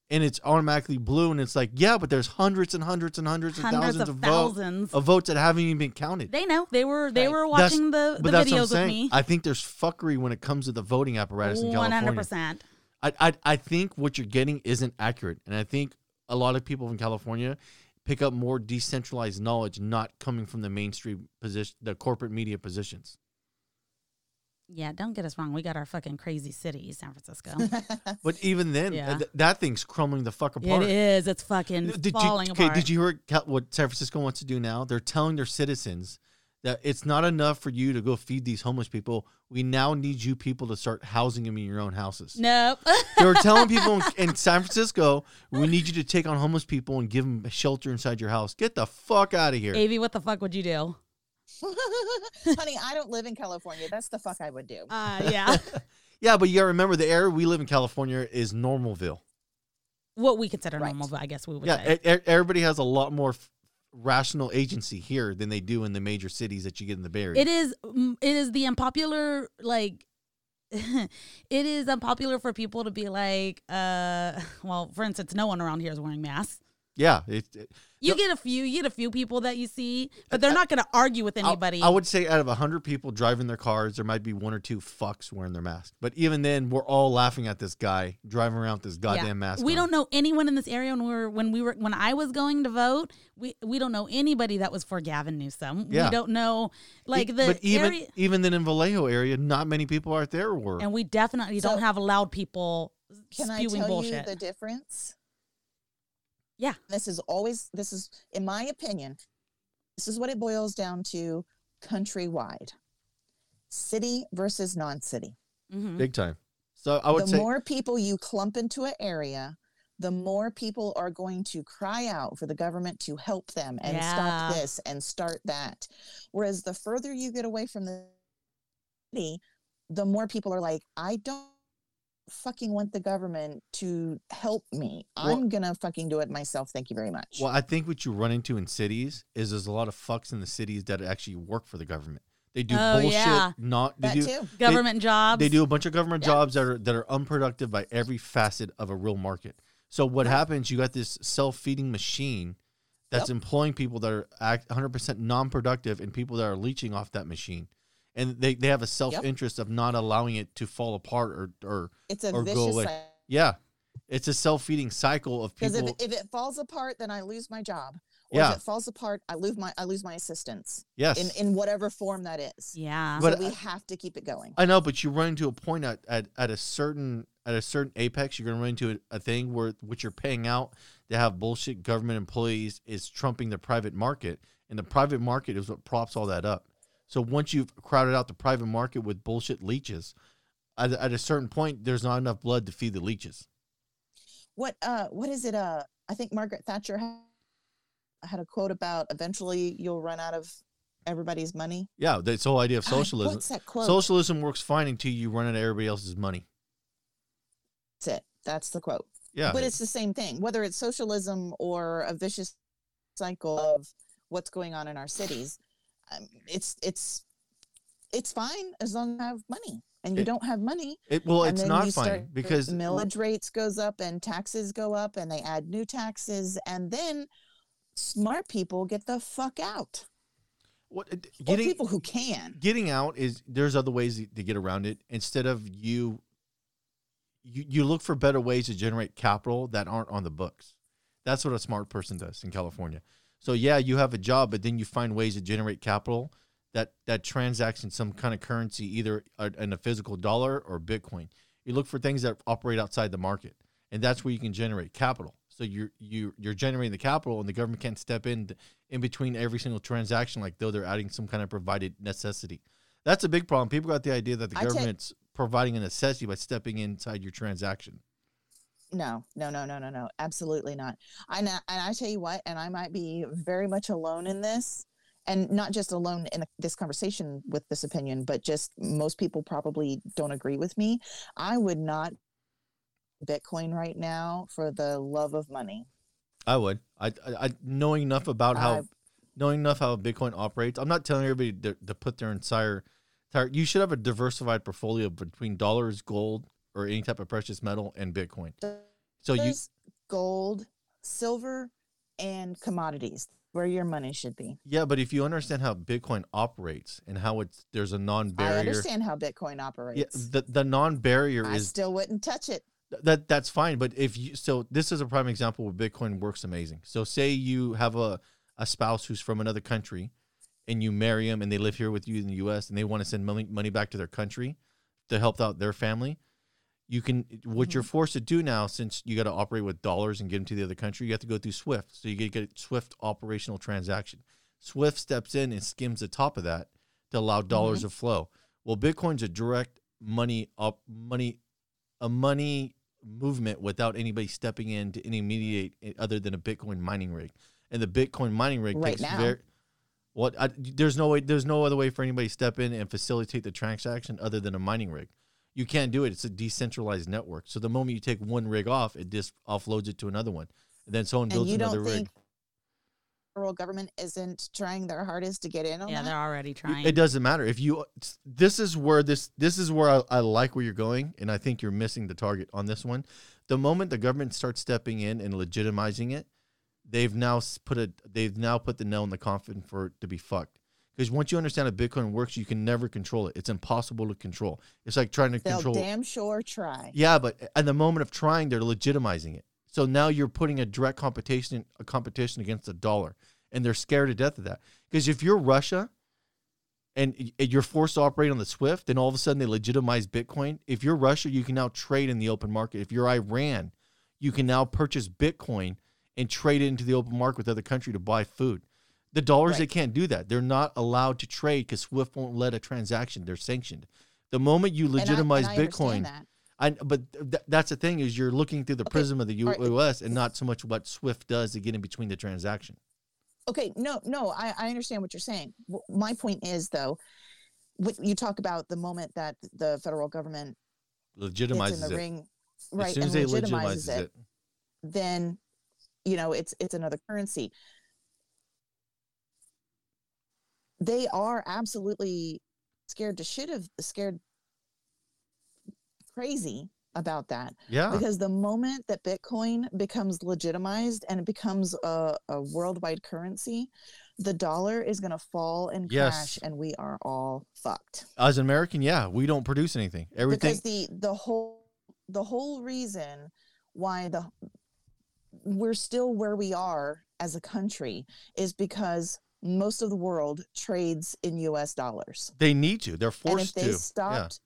and it's automatically blue. And it's like, yeah, but there's hundreds and hundreds and hundreds, and Hundreds thousands of of, vote- of votes that haven't even been counted. They know they were they Right. were That's- watching the, the but that's what I'm videos with saying. me. I think there's fuckery when it comes to the voting apparatus in california 100% I, I I think what you're getting isn't accurate, and I think a lot of people in California pick up more decentralized knowledge, not coming from the mainstream position, the corporate media positions. Yeah, don't get us wrong. We got our fucking crazy city, San Francisco. But even then, Yeah. th- that thing's crumbling the fuck apart. it is. It's fucking Did you, falling okay, apart. did you hear what San Francisco wants to do now? They're telling their citizens that it's not enough for you to go feed these homeless people. We now need you people to start housing them in your own houses. Nope. They were telling people in, in San Francisco, we need you to take on homeless people and give them shelter inside your house. Get the fuck out of here. Avi, what the fuck would you do? Honey, I don't live in California. That's the fuck I would do. Uh, yeah. Yeah, but you gotta remember the area we live in California is Normalville. what we consider Right. normal, but I guess we would Yeah, say. e- e- everybody has a lot more f- rational agency here than they do in the major cities that you get in the Bay Area. It is mm, it is the unpopular like it is unpopular for people to be like uh well for instance no one around here is wearing masks yeah, it, it- you No. get a few you get a few people that you see but they're not going to argue with anybody I, would say out of hundred people driving their cars, there might be one or two fucks wearing their mask. But even then, we're all laughing at this guy driving around with this goddamn Yeah. mask. we on. don't know anyone in this area when we were when we were when I was going to vote we we don't know anybody that was for Gavin Newsom Yeah. we don't know like the but even area even then in Vallejo area, not many people out there were. and we definitely So- don't have loud people Can I spewing tell bullshit you the difference? Yeah. This is always this is in my opinion, this is what it boils down to countrywide. City versus non-city. Mhm. big time. So I would the say more people you clump into an area, the more people are going to cry out for the government to help them and Yeah. stop this and start that. Whereas the further you get away from the city, the more people are like, I don't fucking want the government to help me. Well- I'm gonna fucking do it myself. Thank you very much. Well, I think what you run into in cities is there's a lot of fucks in the cities that actually work for the government. They do Oh, bullshit. yeah. Not they that do too. government jobs they do a bunch of government Yeah. jobs that are that are unproductive by every facet of a real market. So what happens? You got this self feeding machine that's employing people that are 100 percent non productive and people that are leeching off that machine, and they, they have a self interest of not allowing it to fall apart or or It's a or go away. cycle. yeah, it's a self feeding cycle of Because people. if, if it falls apart, then I lose my job. Or Yeah. if it falls apart, I lose my I lose my assistance yes, in in whatever form that is. yeah But so I- we have to keep it going. I know, but you run into a point at, at, at a certain at a certain apex, you're gonna run into a, a thing where what you're paying out to have bullshit government employees is trumping the private market, and the private market is what props all that up. So once you've crowded out the private market with bullshit leeches, at, at a certain point, there's not enough blood to feed the leeches. what uh what is it uh i think margaret thatcher had, a quote about eventually you'll run out of everybody's money Yeah, that's the whole idea of God, socialism. what's that quote Socialism works fine until you run out of everybody else's money. that's it that's the quote Yeah, but it's the same thing whether it's socialism or a vicious cycle of what's going on in our cities um, it's it's it's fine as long as you have money and you It- don't have money. It, well, it's not fine because millage rates goes up and taxes go up and they add new taxes and then smart people get the fuck out. What, or getting people who can. getting out is there's other ways to get around it. Instead of you you you look for better ways to generate capital that aren't on the books. That's what a smart person does in california so yeah you have a job but then you find ways to generate capital that that transacts in some kind of currency either in a physical dollar or bitcoin. You look for things that operate outside the market and that's where you can generate capital. So you're you you're generating the capital and the government can't step in in between every single transaction like though they're adding some kind of provided necessity. That's a big problem. People got the idea that the I government's providing a necessity by stepping inside your transaction. No, no, no, no, no, no. Absolutely not. I know, and I tell you what, and I might be very much alone in this, and not just alone in this conversation with this opinion, but just most people probably don't agree with me. I would not Bitcoin right now for the love of money. I would. I, I, I knowing enough about how I- knowing enough how Bitcoin operates. I'm not telling everybody to, to put their entire, entire. You should have a diversified portfolio between dollars, gold, or any type of precious metal, and Bitcoin. So you gold, silver, and commodities where your money should be. yeah, but if you understand how Bitcoin operates and how it's there's a non-barrier. I understand how Bitcoin operates. Yeah, the the non-barrier I is still wouldn't touch it. that that's fine but if you so this is a prime example where bitcoin works amazing so say you have a, a spouse who's from another country and you marry them and they live here with you in the us and they want to send money, money back to their country to help out their family you can what you're mm-hmm. forced to do now since you got to operate with dollars and get them to the other country you have to go through swift so you get get a swift operational transaction swift steps in and skims the top of that to allow dollars mm-hmm. to flow well bitcoin's a direct money up money a money movement without anybody stepping in to any mediate other than a Bitcoin mining rig. And the Bitcoin mining rig Right takes now. very what I, there's no way there's no other way for anybody to step in and facilitate the transaction other than a mining rig. You can't do it. It's a decentralized network. So the moment you take one rig off, it just offloads it to another one. And then someone And builds you another don't rig. think federal government isn't trying their hardest to get in on Yeah, that? they're already trying. It doesn't matter if you. This is where this. This is where I, I like where you're going, and I think you're missing the target on this one. The moment the government starts stepping in and legitimizing it, they've now put a. They've now put the nail in the coffin for it to be fucked. Because once you understand how Bitcoin works, you can never control it. It's impossible to control. It's like trying to They'll control. damn sure try. Yeah, but at the moment of trying, they're legitimizing it. So now you're putting a direct competition a competition against the dollar, and they're scared to death of that. Because if you're Russia, and you're forced to operate on the SWIFT, then all of a sudden they legitimize Bitcoin. If you're Russia, you can now trade in the open market. If you're Iran, you can now purchase Bitcoin and trade it into the open market with other country to buy food. The dollars they can't do that. They're not allowed to trade because SWIFT won't let a transaction. They're sanctioned. The moment you And I- and legitimize I Bitcoin, that. I but th- that's the thing is you're looking through the Okay, prism of the U- right. U.S. and not so much what Swift does to get in between the transaction. Okay, no, no, I, I understand what you're saying. My point is, though, what you talk about the moment that the federal government Legitimizes it ring, as right, soon and as they legitimizes legitimizes it, it. then you know it's it's another currency. They are absolutely scared to shit of scared crazy about that Yeah, because the moment that bitcoin becomes legitimized and it becomes a, a worldwide currency the dollar is going to fall and Yes. crash and we are all fucked as an American, yeah, we don't produce anything. Everything. because the the whole the whole reason why the we're still where we are as a country is because most of the world trades in US dollars They need to. They're and if forced they to. stopped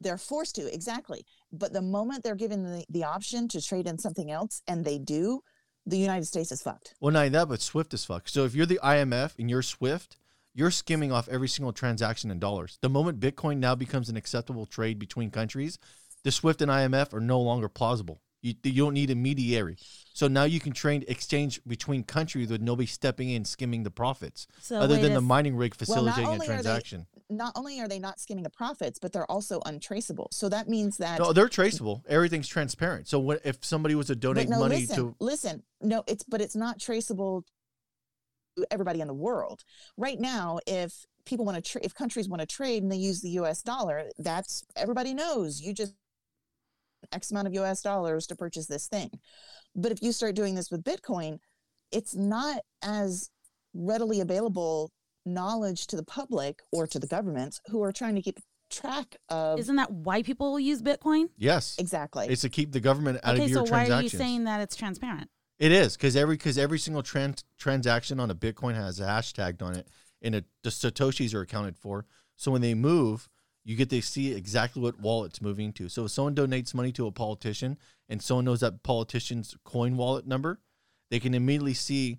they're forced to exactly but the moment they're given the, the option to trade in something else and they do the united states is fucked Well, not that, but Swift is fucked. So if you're the IMF and you're Swift, you're skimming off every single transaction in dollars. The moment Bitcoin now becomes an acceptable trade between countries, the Swift and IMF are no longer plausible. You, you don't need a mediary. So now you can trade exchange between countries with nobody stepping in skimming the profits, So other than a the mining rig Well, facilitating a only are they- transaction. not only are they not skimming the profits but they're also untraceable so that means that No, they're traceable. Everything's transparent. So what if somebody was to donate no money listen to listen no it's but it's not traceable to everybody in the world right now if people want to tra- if countries want to trade and they use the us dollar that's everybody knows you just x amount of us dollars to purchase this thing but if you start doing this with bitcoin it's not as readily available knowledge to the public or to the governments who are trying to keep track of Isn't that why people use Bitcoin? yes, exactly it's to keep the government out okay, of your so why are you saying that it's transparent? It is because every because every single trans, transaction on a Bitcoin has a hashtag on it, and it, the satoshis are accounted for. So when they move, you get to see exactly what wallet it's moving to. So if someone donates money to a politician and someone knows that politician's coin wallet number, they can immediately see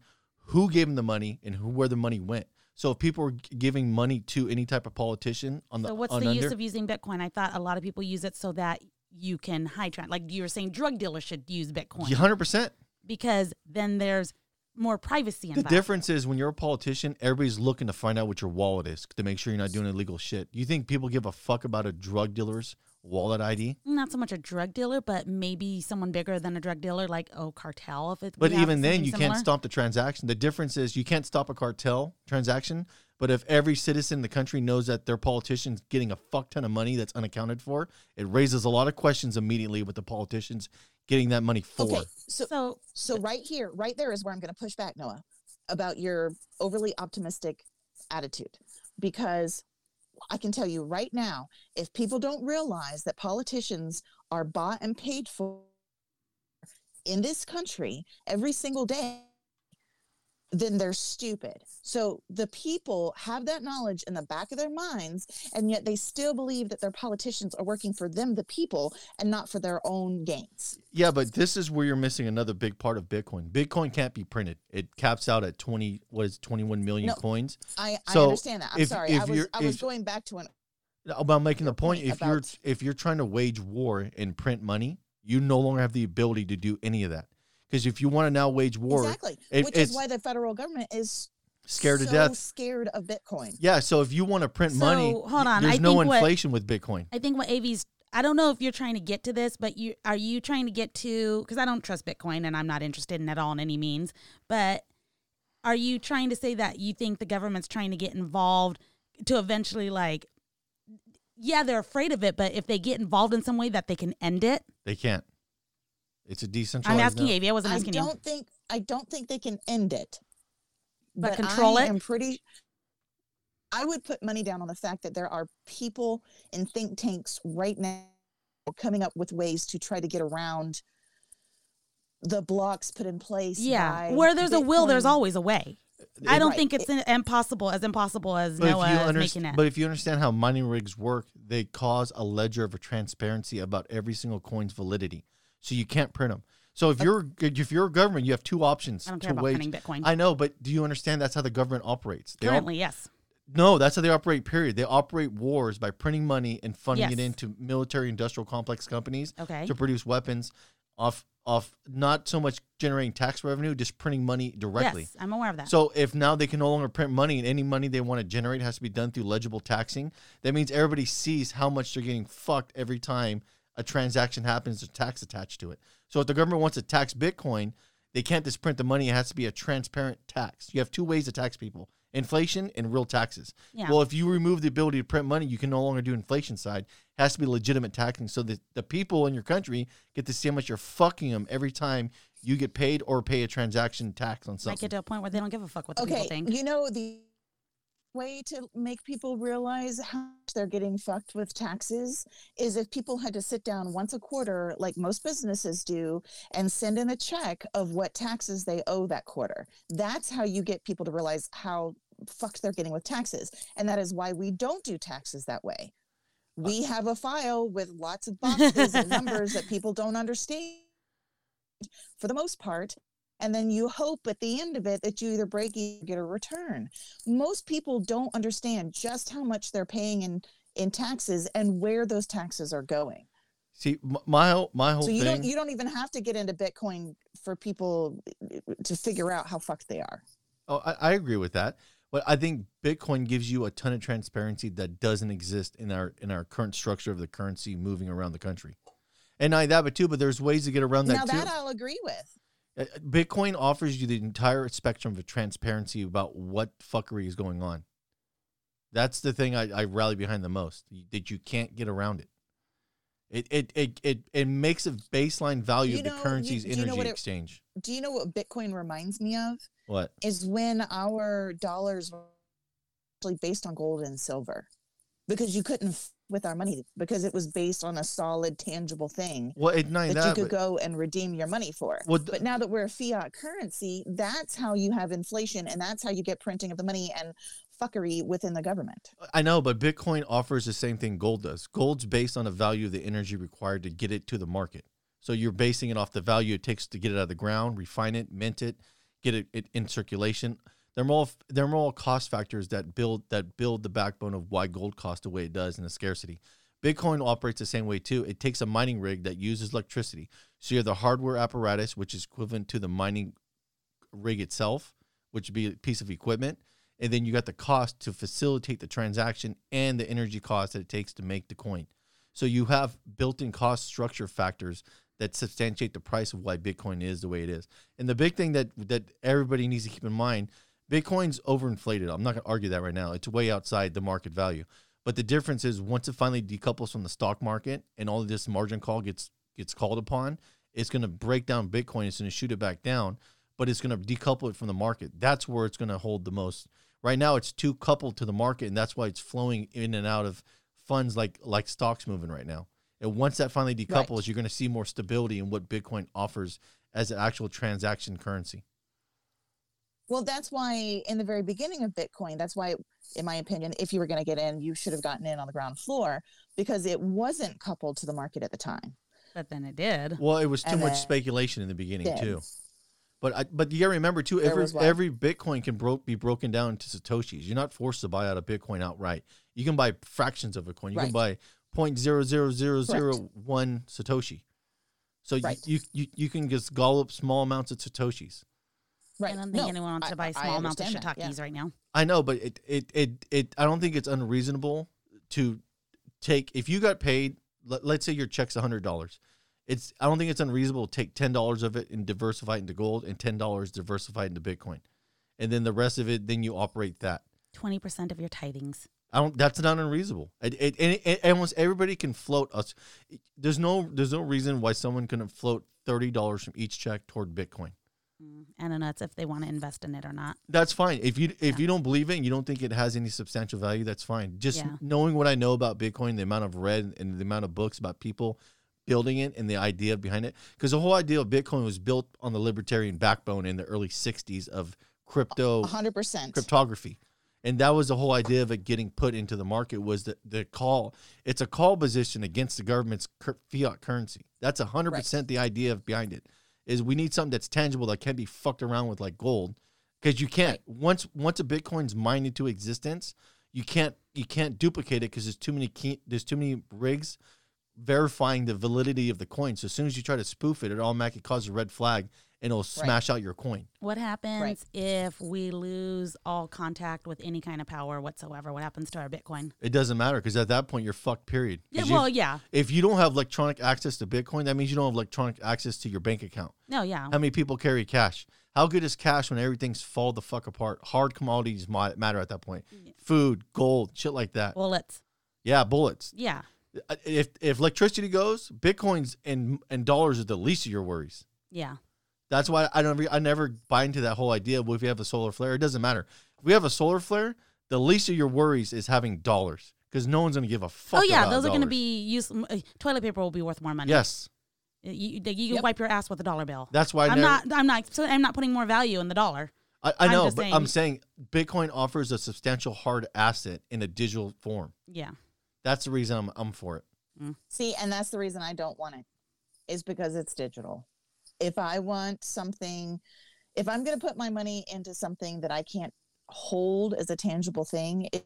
who gave them the money and who where the money went. So if people are giving money to any type of politician on the So what's the under, use of using Bitcoin? I thought a lot of people use it so that you can high trend. Like you were saying, drug dealers should use Bitcoin hundred percent. because then there's more privacy The difference is when you're a politician, everybody's looking to find out what your wallet is to make sure you're not doing illegal shit. You think people give a fuck about a drug dealer's wallet ID? Not so much a drug dealer, but maybe someone bigger than a drug dealer, like oh cartel. If it, But even then, you similar. can't stop the transaction. The difference is you can't stop a cartel transaction. But if every citizen in the country knows that their politician's getting a fuck ton of money that's unaccounted for, it raises a lot of questions immediately with the politicians getting that money for. Okay, so So so right here, right there is where I'm going to push back, Noah, about your overly optimistic attitude, because I can tell you right now, if people don't realize that politicians are bought and paid for in this country every single day, then they're stupid. So the people have that knowledge in the back of their minds, and yet they still believe that their politicians are working for them, the people, and not for their own gains. Yeah, but this is where you're missing another big part of Bitcoin. Bitcoin can't be printed. It caps out at 20, what is it, 21 million No, coins. I, I So, understand that. I'm if- sorry. if I was I was if- going back to an About making the point, point if you're if you're trying to wage war and print money, you no longer have the ability to do any of that. Because if you want to now wage war, exactly, it- which is why the federal government is scared to death. Scared of Bitcoin. Yeah, so if you want to print money, hold on, there's I no think what- inflation with Bitcoin. I think what Avi's I don't know if you're trying to get to this, but you are you trying to get to because I don't trust Bitcoin and I'm not interested in it at all in any means. But are you trying to say that you think the government's trying to get involved to eventually like yeah, they're afraid of it, but if they get involved in some way that they can end it? They can't. It's a decentralized. I'm asking no- Avi, I wasn't asking you. don't think I don't think they can end it, But control I it? am pretty. I would put money down on the fact that there are people in think tanks right now coming up with ways to try to get around the blocks put in place. Yeah. by Where there's a will, there's always a way. I don't Right. think it's in- impossible as impossible as But if, Noah you is underst- making it. but if you understand how mining rigs work, they cause a ledger of a transparency about every single coin's validity. So you can't print them. So if you're if you're a government, you have two options I don't to care about wage. printing Bitcoin. I know, but do you understand that's how the government operates? They op- Currently, yes. no, that's how they operate. Period. They operate wars by printing money and funding it into military industrial complex companies Okay. to produce weapons off off not so much generating tax revenue, just printing money directly. Yes, I'm aware of that. So if now they can no longer print money and any money they want to generate has to be done through legible taxing, that means everybody sees how much they're getting fucked every time a transaction happens, there's tax attached to it. So if the government wants to tax Bitcoin, they can't just print the money. It has to be a transparent tax. You have two ways to tax people. Inflation and real taxes. Yeah. Well, if you remove the ability to print money, you can no longer do inflation side. It has to be legitimate taxing so that the people in your country get to see how much you're fucking them every time you get paid or pay a transaction tax on Might something. get to a point where they don't give a fuck what the okay people think. you know the way to make people realize how much they're getting fucked with taxes is if people had to sit down once a quarter like most businesses do and send in a check of what taxes they owe that quarter. That's how you get people to realize how fucked they're getting with taxes. And that is why we don't do taxes that way. Uh, we have a file with lots of boxes and numbers that people don't understand for the most part and then you hope at the end of it that you either break even or get a return. Most people don't understand just how much they're paying in in taxes and where those taxes are going. See, my whole my whole So you thing. don't you don't even have to get into Bitcoin for people uh, to figure out how fucked they are. oh, I, I agree with that, but I think Bitcoin gives you a ton of transparency that doesn't exist in our in our current structure of the currency moving around the country. And not that, but too, but there's ways to get around that now too. that I'll agree with. Uh, Bitcoin offers you the entire spectrum of transparency about what fuckery is going on. That's the thing I, I rally behind the most. That you can't get around it. It it it it, it makes a baseline value You of the know- you- currency's you know energy it- exchange. Do you know what Bitcoin reminds me of? What? Is when our dollars were actually based on gold and silver. Because you couldn't with our money because it was based on a solid tangible thing. Well, it that, that. you could go and redeem your money for. Well, th- but now that we're a fiat currency, that's how you have inflation and that's how you get printing of the money and fuckery within the government. I know, but Bitcoin offers the same thing gold does. Gold's based on the value of the energy required to get it to the market. So you're basing it off the value it takes to get it out of the ground, refine it, mint it, get it, it in circulation. They're all they're all cost factors that build that build the backbone of why gold costs the way it does in the scarcity. Bitcoin operates the same way too. It takes a mining rig that uses electricity. So you have the hardware apparatus, which is equivalent to the mining rig itself, which would be a piece of equipment. And then you got the cost to facilitate the transaction and the energy cost that it takes to make the coin. So you have built-in cost structure factors that substantiate the price of why Bitcoin is the way it is. And the big thing that that everybody needs to keep in mind, Bitcoin's overinflated. I'm not going to argue that right now. It's way outside the market value. But the difference is once it finally decouples from the stock market and all of this margin call gets gets called upon, it's going to break down Bitcoin. It's going to shoot it back down, but it's going to decouple it from the market. That's where it's going to hold the most. Right now, it's too coupled to the market, and that's why it's flowing in and out of funds like like stocks moving right now. And once that finally decouples, Right. you're going to see more stability in what Bitcoin offers as an actual transaction currency. Well, that's why in the very beginning of Bitcoin, that's why, in my opinion, if you were going to get in, you should have gotten in on the ground floor because it wasn't coupled to the market at the time. But then it did. Well, it was too And much speculation in the beginning Then- too. But I, but you gotta remember too, There every every Bitcoin can bro- be broken down into satoshis. You're not forced to buy out a Bitcoin outright. You can buy fractions of a coin. You can buy point zero zero zero zero one satoshi. So you- Right. you, you you can just gall up small amounts of satoshis. Right. I don't think No, anyone wants I- to buy small amounts of understand shiitakes yeah. right now. I know, but it, it it it I don't think it's unreasonable to take if you got paid. Let, let's say your check's hundred dollars. It's I don't think it's unreasonable to take ten dollars of it and diversify it into gold, and ten dollars diversify it into Bitcoin, and then the rest of it, then you operate that. Twenty percent of your tithings. I don't. That's not unreasonable. It, it, and it, almost everybody can float us. There's no there's no reason why someone couldn't float thirty dollars from each check toward Bitcoin. Mm, I don't know. It's if they want to invest in it or not. That's fine. If you if Yeah. you don't believe it and you don't think it has any substantial value, that's fine. Just Yeah. knowing what I know about Bitcoin, the amount of read and the amount of books about people building it and the idea behind it, because the whole idea of Bitcoin was built on the libertarian backbone in the early '60s of crypto 100%. cryptography and that was the whole idea of it getting put into the market was that the call it's a call position against the government's cur- fiat currency that's 100% the idea of behind it is we need something that's tangible that can't be fucked around with like gold. Because you can't once once a bitcoin's mined into existence you can't you can't duplicate it because there's too many key, there's too many rigs verifying the validity of the coin. So as soon as you try to spoof it it automatically causes a red flag and it'll smash out your coin What happens if we lose all contact with any kind of power whatsoever? What happens to our Bitcoin? It doesn't matter because at that point you're fucked. Period. Yeah, 'Cause you- well, yeah. if you don't have electronic access to Bitcoin, that means you don't have electronic access to your bank account. No, yeah. How many people carry cash? How good is cash when everything's fall the fuck apart? Hard commodities matter at that point. Food, gold, shit like that. Bullets. yeah, bullets. Yeah. Uh, If if electricity goes, bitcoins and and dollars are the least of your worries. Yeah. That's why I don't. I never buy into that whole idea. Well, if you have a solar flare, it doesn't matter. If we have a solar flare, the least of your worries is having dollars because no one's gonna give a fuck. oh yeah, about those are going to be use. uh, Toilet paper will be worth more money. Yes, You, you, you can Yep. wipe your ass with a dollar bill. that's why I I'm never, not. I'm not. I'm not putting more value in the dollar. I, I I'm know, but saying- I'm saying Bitcoin offers a substantial hard asset in a digital form. Yeah. That's the reason I'm I'm for it. See, and that's the reason I don't want it, is because it's digital. If I want something, if I'm going to put my money into something that I can't hold as a tangible thing, it's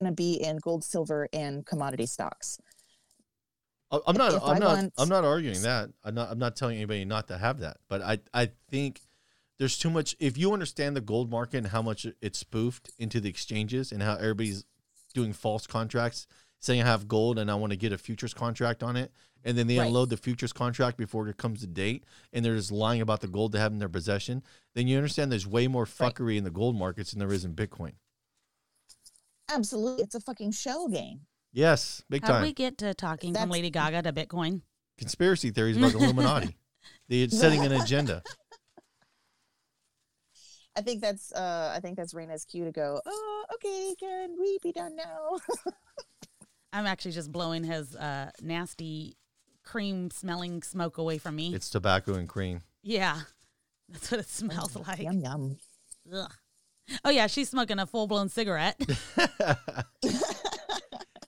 going to be in gold, silver, and commodity stocks. I'm not. If I'm not. want- I'm not arguing that. I'm not. I'm not telling anybody not to have that. But I. I think there's too much. If you understand the gold market and how much it's spoofed into the exchanges and how everybody's doing false contracts, saying I have gold and I want to get a futures contract on it, and then they Right. unload the futures contract before it comes to date, and they're just lying about the gold they have in their possession. Then you understand there's way more Right. fuckery in the gold markets than there is in Bitcoin. Absolutely. It's a fucking shell game. Yes, big How time. do we get to talking from Lady Gaga to Bitcoin? Conspiracy theories about the Illuminati. They're setting an agenda. I think that's uh I think that's Rena's cue to go, oh, okay, can we be done now? I'm actually just blowing his uh, nasty cream smelling smoke away from me. It's tobacco and cream. yeah. That's what it smells like. yum yum. Ugh. Oh yeah, she's smoking a full blown cigarette.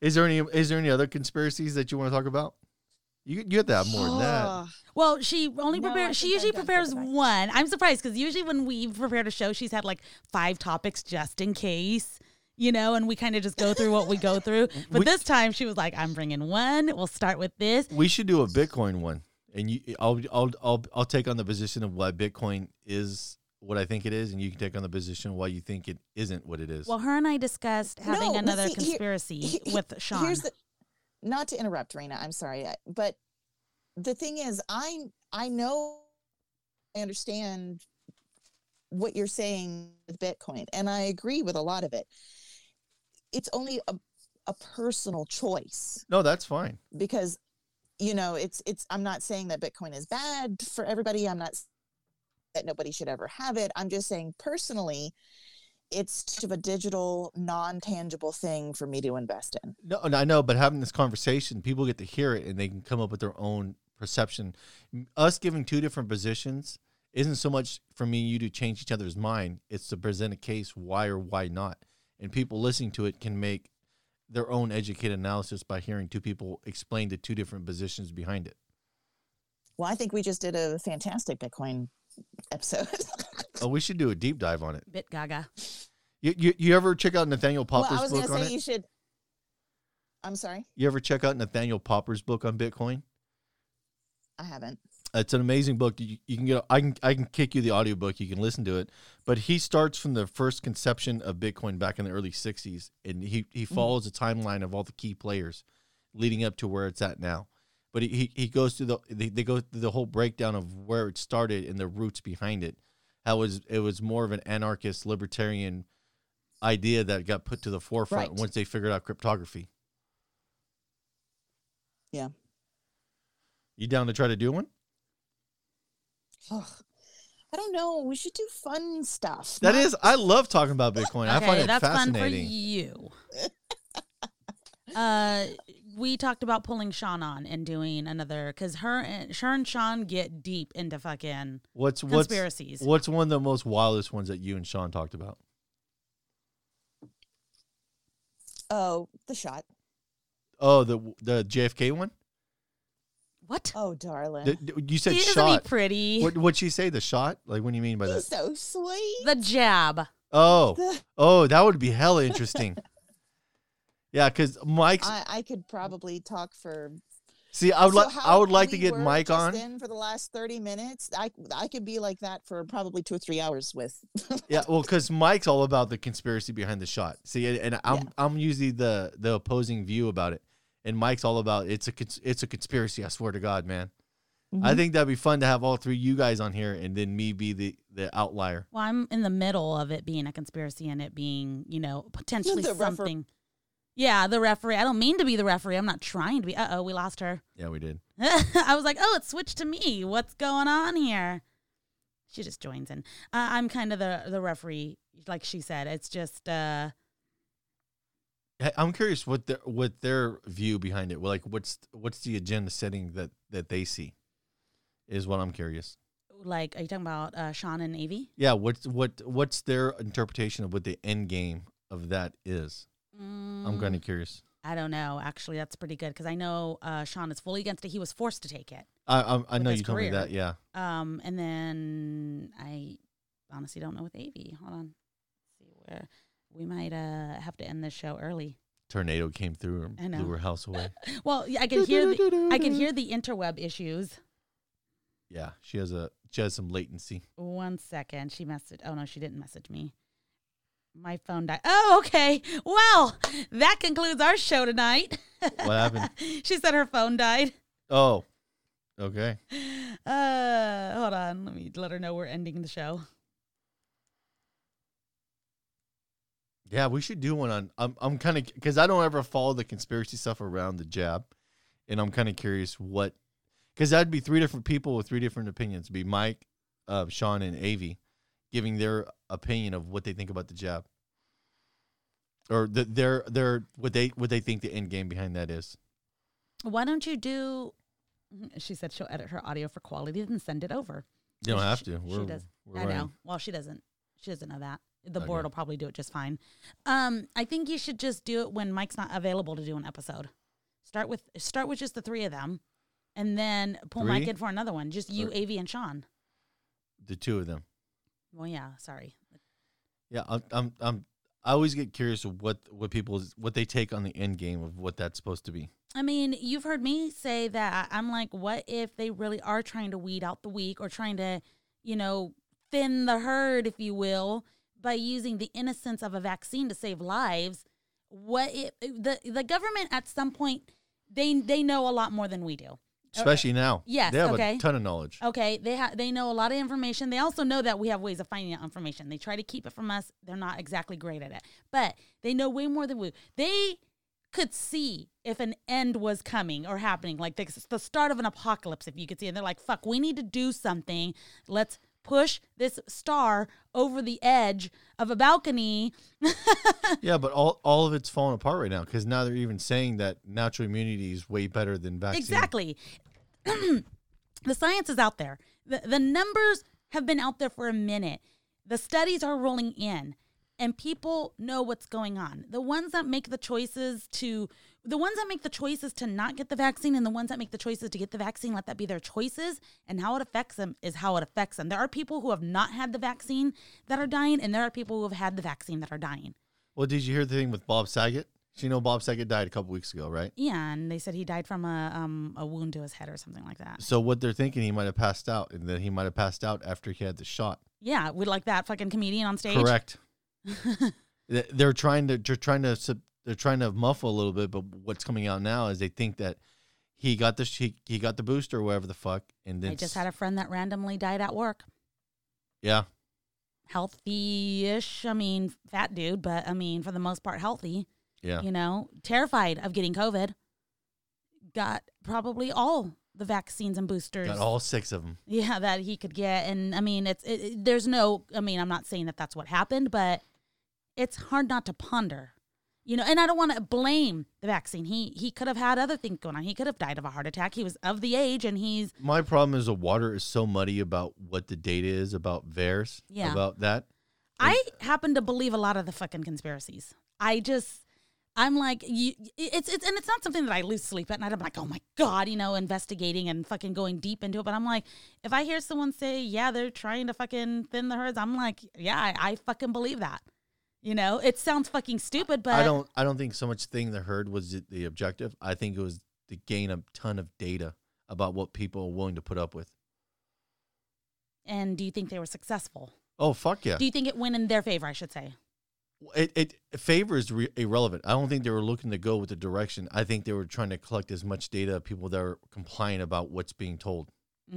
Is there any is there any other conspiracies that you want to talk about? You you have to have more than that. Oh, Well, she only No, prepares. She usually prepares one. I'm surprised because usually when we've prepared a show, she's had like five topics just in case, you know, and we kind of just go through what we go through. But We- this time she was like, "I'm bringing one. We'll start with this." We should do a Bitcoin one, and you, I'll, I'll, I'll, I'll take on the position of why Bitcoin is what I think it is, and you can take on the position of why you think it isn't what it is. Well, her and I discussed having No, another see, conspiracy he- he- with Sean. Here's the, not to interrupt, Rena. I'm sorry, uh, but the thing is, I I know, I understand what you're saying with Bitcoin, and I agree with a lot of it. It's only a a personal choice no, that's fine. because you know it's it's i'm not saying that bitcoin is bad for everybody i'm not that nobody should ever have it i'm just saying personally it's sort of a digital non-tangible thing for me to invest in No, and I know, but having this conversation, people get to hear it and they can come up with their own perception. Us giving two different positions isn't so much for me and you to change each other's mind. It's to present a case why or why not, and people listening to it can make their own educated analysis by hearing two people explain the two different positions behind it. well i think we just did a fantastic bitcoin episode Oh, we should do a deep dive on it. Bit Gaga. You you, you ever check out Nathaniel well Popper's i was book gonna on say it? you should i'm sorry You ever check out Nathaniel Popper's book on Bitcoin? i haven't It's an amazing book. You, you can get. I can. I can kick you the audiobook. You can listen to it. But he starts from the first conception of Bitcoin back in the early '60s, and he he hmm. follows a timeline of all the key players, leading up to where it's at now. But he he, he goes through the they, they go through the whole breakdown of where it started and the roots behind it. How it was it was more of an anarchist libertarian idea that got put to the forefront Right. once they figured out cryptography. Yeah. You down to try to do one? Ugh. i don't know we should do fun stuff That not- is, I love talking about Bitcoin. I find it that's fun for fascinating. you. uh, we talked about pulling Sean on and doing another because her and her and Sean get deep into fucking What's what's conspiracies. what's one of the most wildest ones that you and Sean talked about? oh the shot Oh, the the JFK one. What? oh darling The- the- you said Isn't shot. he pretty? What what'd she say? The shot? Like, what do you mean by he's that? so sweet the jab. Oh, The- oh, that would be hella interesting. yeah, because Mike's. I, I could probably talk for see, I would So like I how would like to we get were Mike just on. in for the last 30 minutes i i could be like that for probably two or three hours with Yeah, well, because Mike's all about the conspiracy behind the shot. See, and- and I'm Yeah. I'm usually the the opposing view about it, and Mike's all about it's a it's a conspiracy. I swear to God, man. I Mhm. think that'd be fun to have all three you guys on here, and then me be the the outlier. Well, I'm in the middle of it being a conspiracy and it being, you know, potentially The refer- something. Yeah, the referee. I don't mean to be the referee. I'm not trying to be. Uh oh, we lost her. Yeah, we did. I was like, oh, it switched to me. What's going on here? She just joins in. Uh, I'm kind of the the referee, like she said. It's just uh, Hey, I'm curious what their what their view behind it. Like, what's what's the agenda setting that that they see? Is what I'm curious. like, are you talking about uh, Sean and Avi? Yeah, what's what what's their interpretation of what the end game of that is? I'm kind Mm, of curious. I don't know. Actually, that's pretty good because I know uh, Sean is fully against it. He was forced to take it. I I, I know you told me that. Yeah. Um, and then I honestly don't know with Avi. Hold on. see where we might uh have to end this show early. Tornado came through and blew her house away. Well, yeah, I could hear the, I could hear the interweb issues. Yeah, she has a she has some latency. One second. She messaged. Oh no, she didn't message me. My phone died. Oh, okay. Well, that concludes our show tonight. What happened? she said her phone died. Oh, okay. Uh, hold on. Let me let her know we're ending the show. Yeah, we should do one on. I'm I'm kind of because I don't ever follow the conspiracy stuff around the jab, and I'm kind of curious what because that'd be three different people with three different opinions. It'd be Mike, uh, Sean, and Avi giving their opinion of what they think about the jab, or the, their their what they what they think the end game behind that is. Why don't you do? She said she'll edit her audio for quality and send it over. You don't have she- to. she We're, does. we're I know. Well, she doesn't. She doesn't know that. The Okay. board will probably do it just fine. Um, I think you should just do it when Mike's not available to do an episode. Start with start with just the three of them, and then pull Three? Mike in for another one. Just you, Or- Avi, and Sean. The two of them. Well, yeah. Sorry. Yeah, I'm, I'm, I'm I always get curious of what what people what they take on the end game of what that's supposed to be. I mean, you've heard me say that I'm like, what if they really are trying to weed out the weak or trying to, you know, thin the herd, if you will, by using the innocence of a vaccine to save lives? What if the the government at some point they they know a lot more than we do. Especially now. Yes, They have okay. a ton of knowledge. Okay, they ha- they know a lot of information. They also know that we have ways of finding out information. They try to keep it from us. They're not exactly great at it, but they know way more than we. They could see if an end was coming or happening, like the, the start of an apocalypse. If you could see, and they're like, "Fuck, we need to do something. Let's push this star over the edge of a balcony." Yeah, but all, all of it's falling apart right now because now they're even saying that natural immunity is way better than vaccine. Exactly. the science is out there. The, the numbers have been out there for a minute. The studies are rolling in, and people know what's going on. The ones that make the choices to, the ones that make the choices to not get the vaccine, and the ones that make the choices to get the vaccine, let that be their choices. And how it affects them is how it affects them. There are people who have not had the vaccine that are dying, and there are people who have had the vaccine that are dying. Well, did you hear the thing with Bob Saget? So you know Bob Saget died a couple weeks ago, right? Yeah, and they said he died from a um, a wound to his head or something like that. So what they're thinking, he might have passed out, and then he might have passed out after he had the shot. Yeah, with like that fucking comedian on stage. Correct. They- they're trying to they're trying to they're trying to muffle a little bit, but what's coming out now is they think that he got the he, he got the booster or whatever the fuck, and then I just had a friend that randomly died at work. yeah Healthy-ish. I mean, fat dude, but I mean, for the most part, healthy. yeah You know, terrified of getting COVID. Got probably all the vaccines and boosters. got all six of them. yeah, that he could get, and I mean, it's it, it- there's no. I mean, I'm not saying that that's what happened, but it's hard not to ponder. You know, and I don't want to blame the vaccine. He he could have had other things going on. He could have died of a heart attack. He was of the age, and he's My problem is the water is so muddy about what the data is about VAERS, Yeah. about that. I happen to believe a lot of the fucking conspiracies. I just, I'm like, you, it's it's and it's not something that I lose sleep at night. I'm like, oh my god, you know, investigating and fucking going deep into it. But I'm like, if I hear someone say, yeah, they're trying to fucking thin the herds, I'm like, yeah, I, I fucking believe that. You know, it sounds fucking stupid, but I don't I don't think so much thing the herd was the- objective. I think it was to gain a ton of data about what people are willing to put up with. And do you think they were successful? Oh fuck yeah! Do you think it went in their favor? I should say. It, it favor is re- irrelevant. I don't think they were looking to go with the direction. I think they were trying to collect as much data of people that are compliant about what's being told.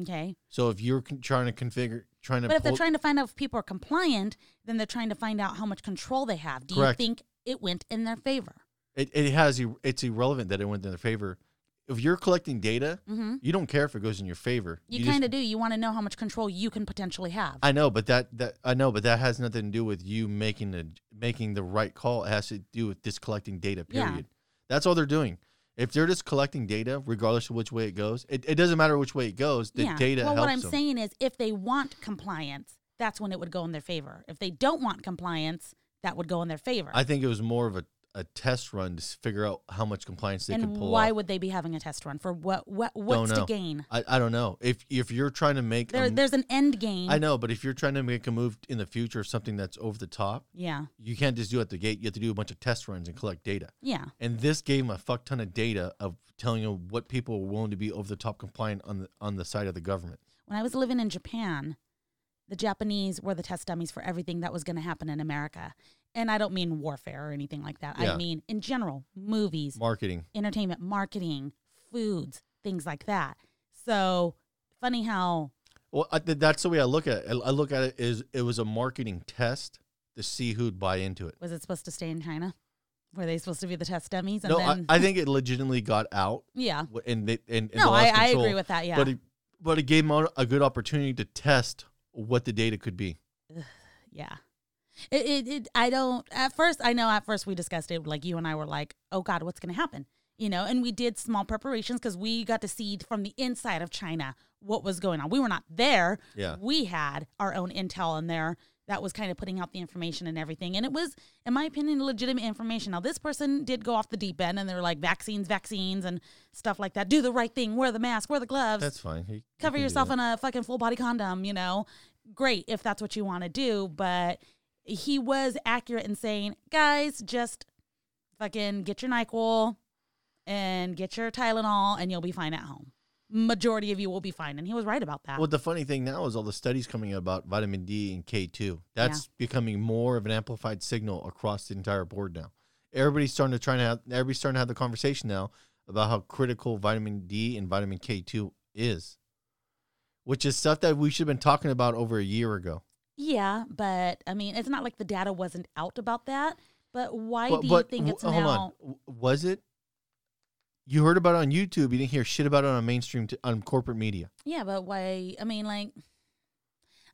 Okay. So if you're con- trying to configure, trying to But if they're trying to find out if people are compliant, then they're trying to find out how much control they have. Do Correct. you think it went in their favor? it, it has it's irrelevant that it went in their favor. If you're collecting data, Mm-hmm. you don't care if it goes in your favor. You, just- kind of do. You want to know how much control you can potentially have. I know, but that that I know, but that has nothing to do with you making the making the right call. It has to do with just collecting data. Yeah. Period. That's all they're doing. If they're just collecting data, regardless of which way it goes, it, it doesn't matter which way it goes. The yeah. data Well, what I'm them. saying is, if they want compliance, that's when it would go in their favor. If they don't want compliance, that would go in their favor. I think it was more of a, a test run to figure out how much compliance they and could pull why off. would they be having a test run for what? What? What's to gain? I, I don't know. If if you're trying to make There, a, there's an end game. I know, but if you're trying to make a move in the future, something that's over the top, Yeah. you can't just do it at the gate. You have to do a bunch of test runs and collect data. Yeah. And this gave them a fuck ton of data of telling you what people were willing to be over the top compliant on the on the side of the government. When I was living in Japan, the Japanese were the test dummies for everything that was going to happen in America. And I don't mean warfare or anything like that. Yeah. I mean, in general, movies, Marketing. entertainment, marketing, foods, things like that. So funny how Well, I, that's the way I look at it. I look at it is it was a marketing test to see who'd buy into it. was it supposed to stay in China? Were they supposed to be the test dummies? And No, then, I, I think it legitimately got out, yeah. and they, and, and No, I, I agree with that. Yeah. But it, but it gave them a good opportunity to test what the data could be. yeah. It, it, it, I don't, at first, I know at first we discussed it, like you and I were like, oh God, what's going to happen? you know, and we did small preparations because we got to see from the inside of China what was going on. We were not there. Yeah. We had our own intel in there that was kind of putting out the information and everything. And it was, in my opinion, legitimate information. Now, this person did go off the deep end and they were like vaccines, vaccines, and stuff like that. Do the right thing, wear the mask, wear the gloves That's fine. Cover yourself in a fucking full body condom, you know. Great if that's what you want to do, but he was accurate in saying, guys, just fucking get your NyQuil and get your Tylenol and you'll be fine at home. Majority of you will be fine. And he was right about that. Well, the funny thing now is all the studies coming out about vitamin D and K2. That's becoming more of an amplified signal across the entire board now. Everybody's starting to try to have everybody's starting to have the conversation now about how critical vitamin D and vitamin K2 is. Which is stuff that we should have been talking about over a year ago. Yeah, but I mean, it's not like the data wasn't out about that. But why But, do but you think it's w- hold now? on. Was it? You heard about it on YouTube. You didn't hear shit about it on mainstream t- on corporate media. Yeah, but why? I mean, like,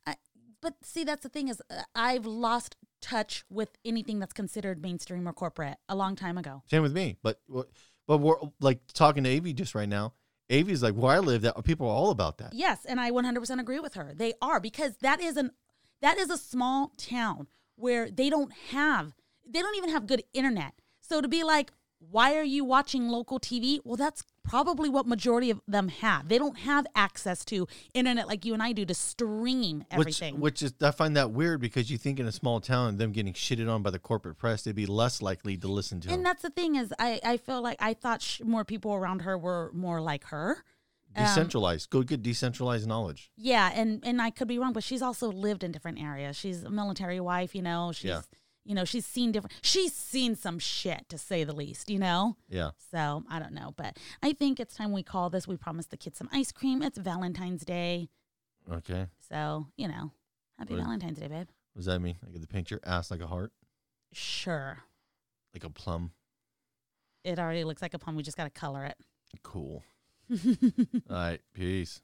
I, but see, that's the thing is, uh, I've lost touch with anything that's considered mainstream or corporate a long time ago. Same with me. But but we're like talking to Avi just right now. Avi's like where I live. That people are all about that. Yes, and I 100% agree with her. They are because that is an that is a small town where they don't have they don't even have good internet. So to be like, why are you watching local TV? Well, that's probably what majority of them have. They don't have access to internet like you and I do to stream everything. Which, which is I find that weird because you think in a small town, them getting shitted on by the corporate press, they'd be less likely to listen to. And them. that's the thing is, I, I feel like I thought sh- more people around her were more like her. Um, Decentralized, go get decentralized knowledge. Yeah, and and I could be wrong, but she's also lived in different areas. She's a military wife, you know. She's Yeah. you know she's seen different. She's seen some shit to say the least, you know. Yeah, So I don't know, but I think it's time we call this. We promised the kids some ice cream. It's Valentine's Day, okay. so you know, happy What- Valentine's Day, babe. What does that mean? I get to paint your ass like a heart, Sure, like a plum. it already looks like a plum. We just got to color it. Cool. All right. Peace.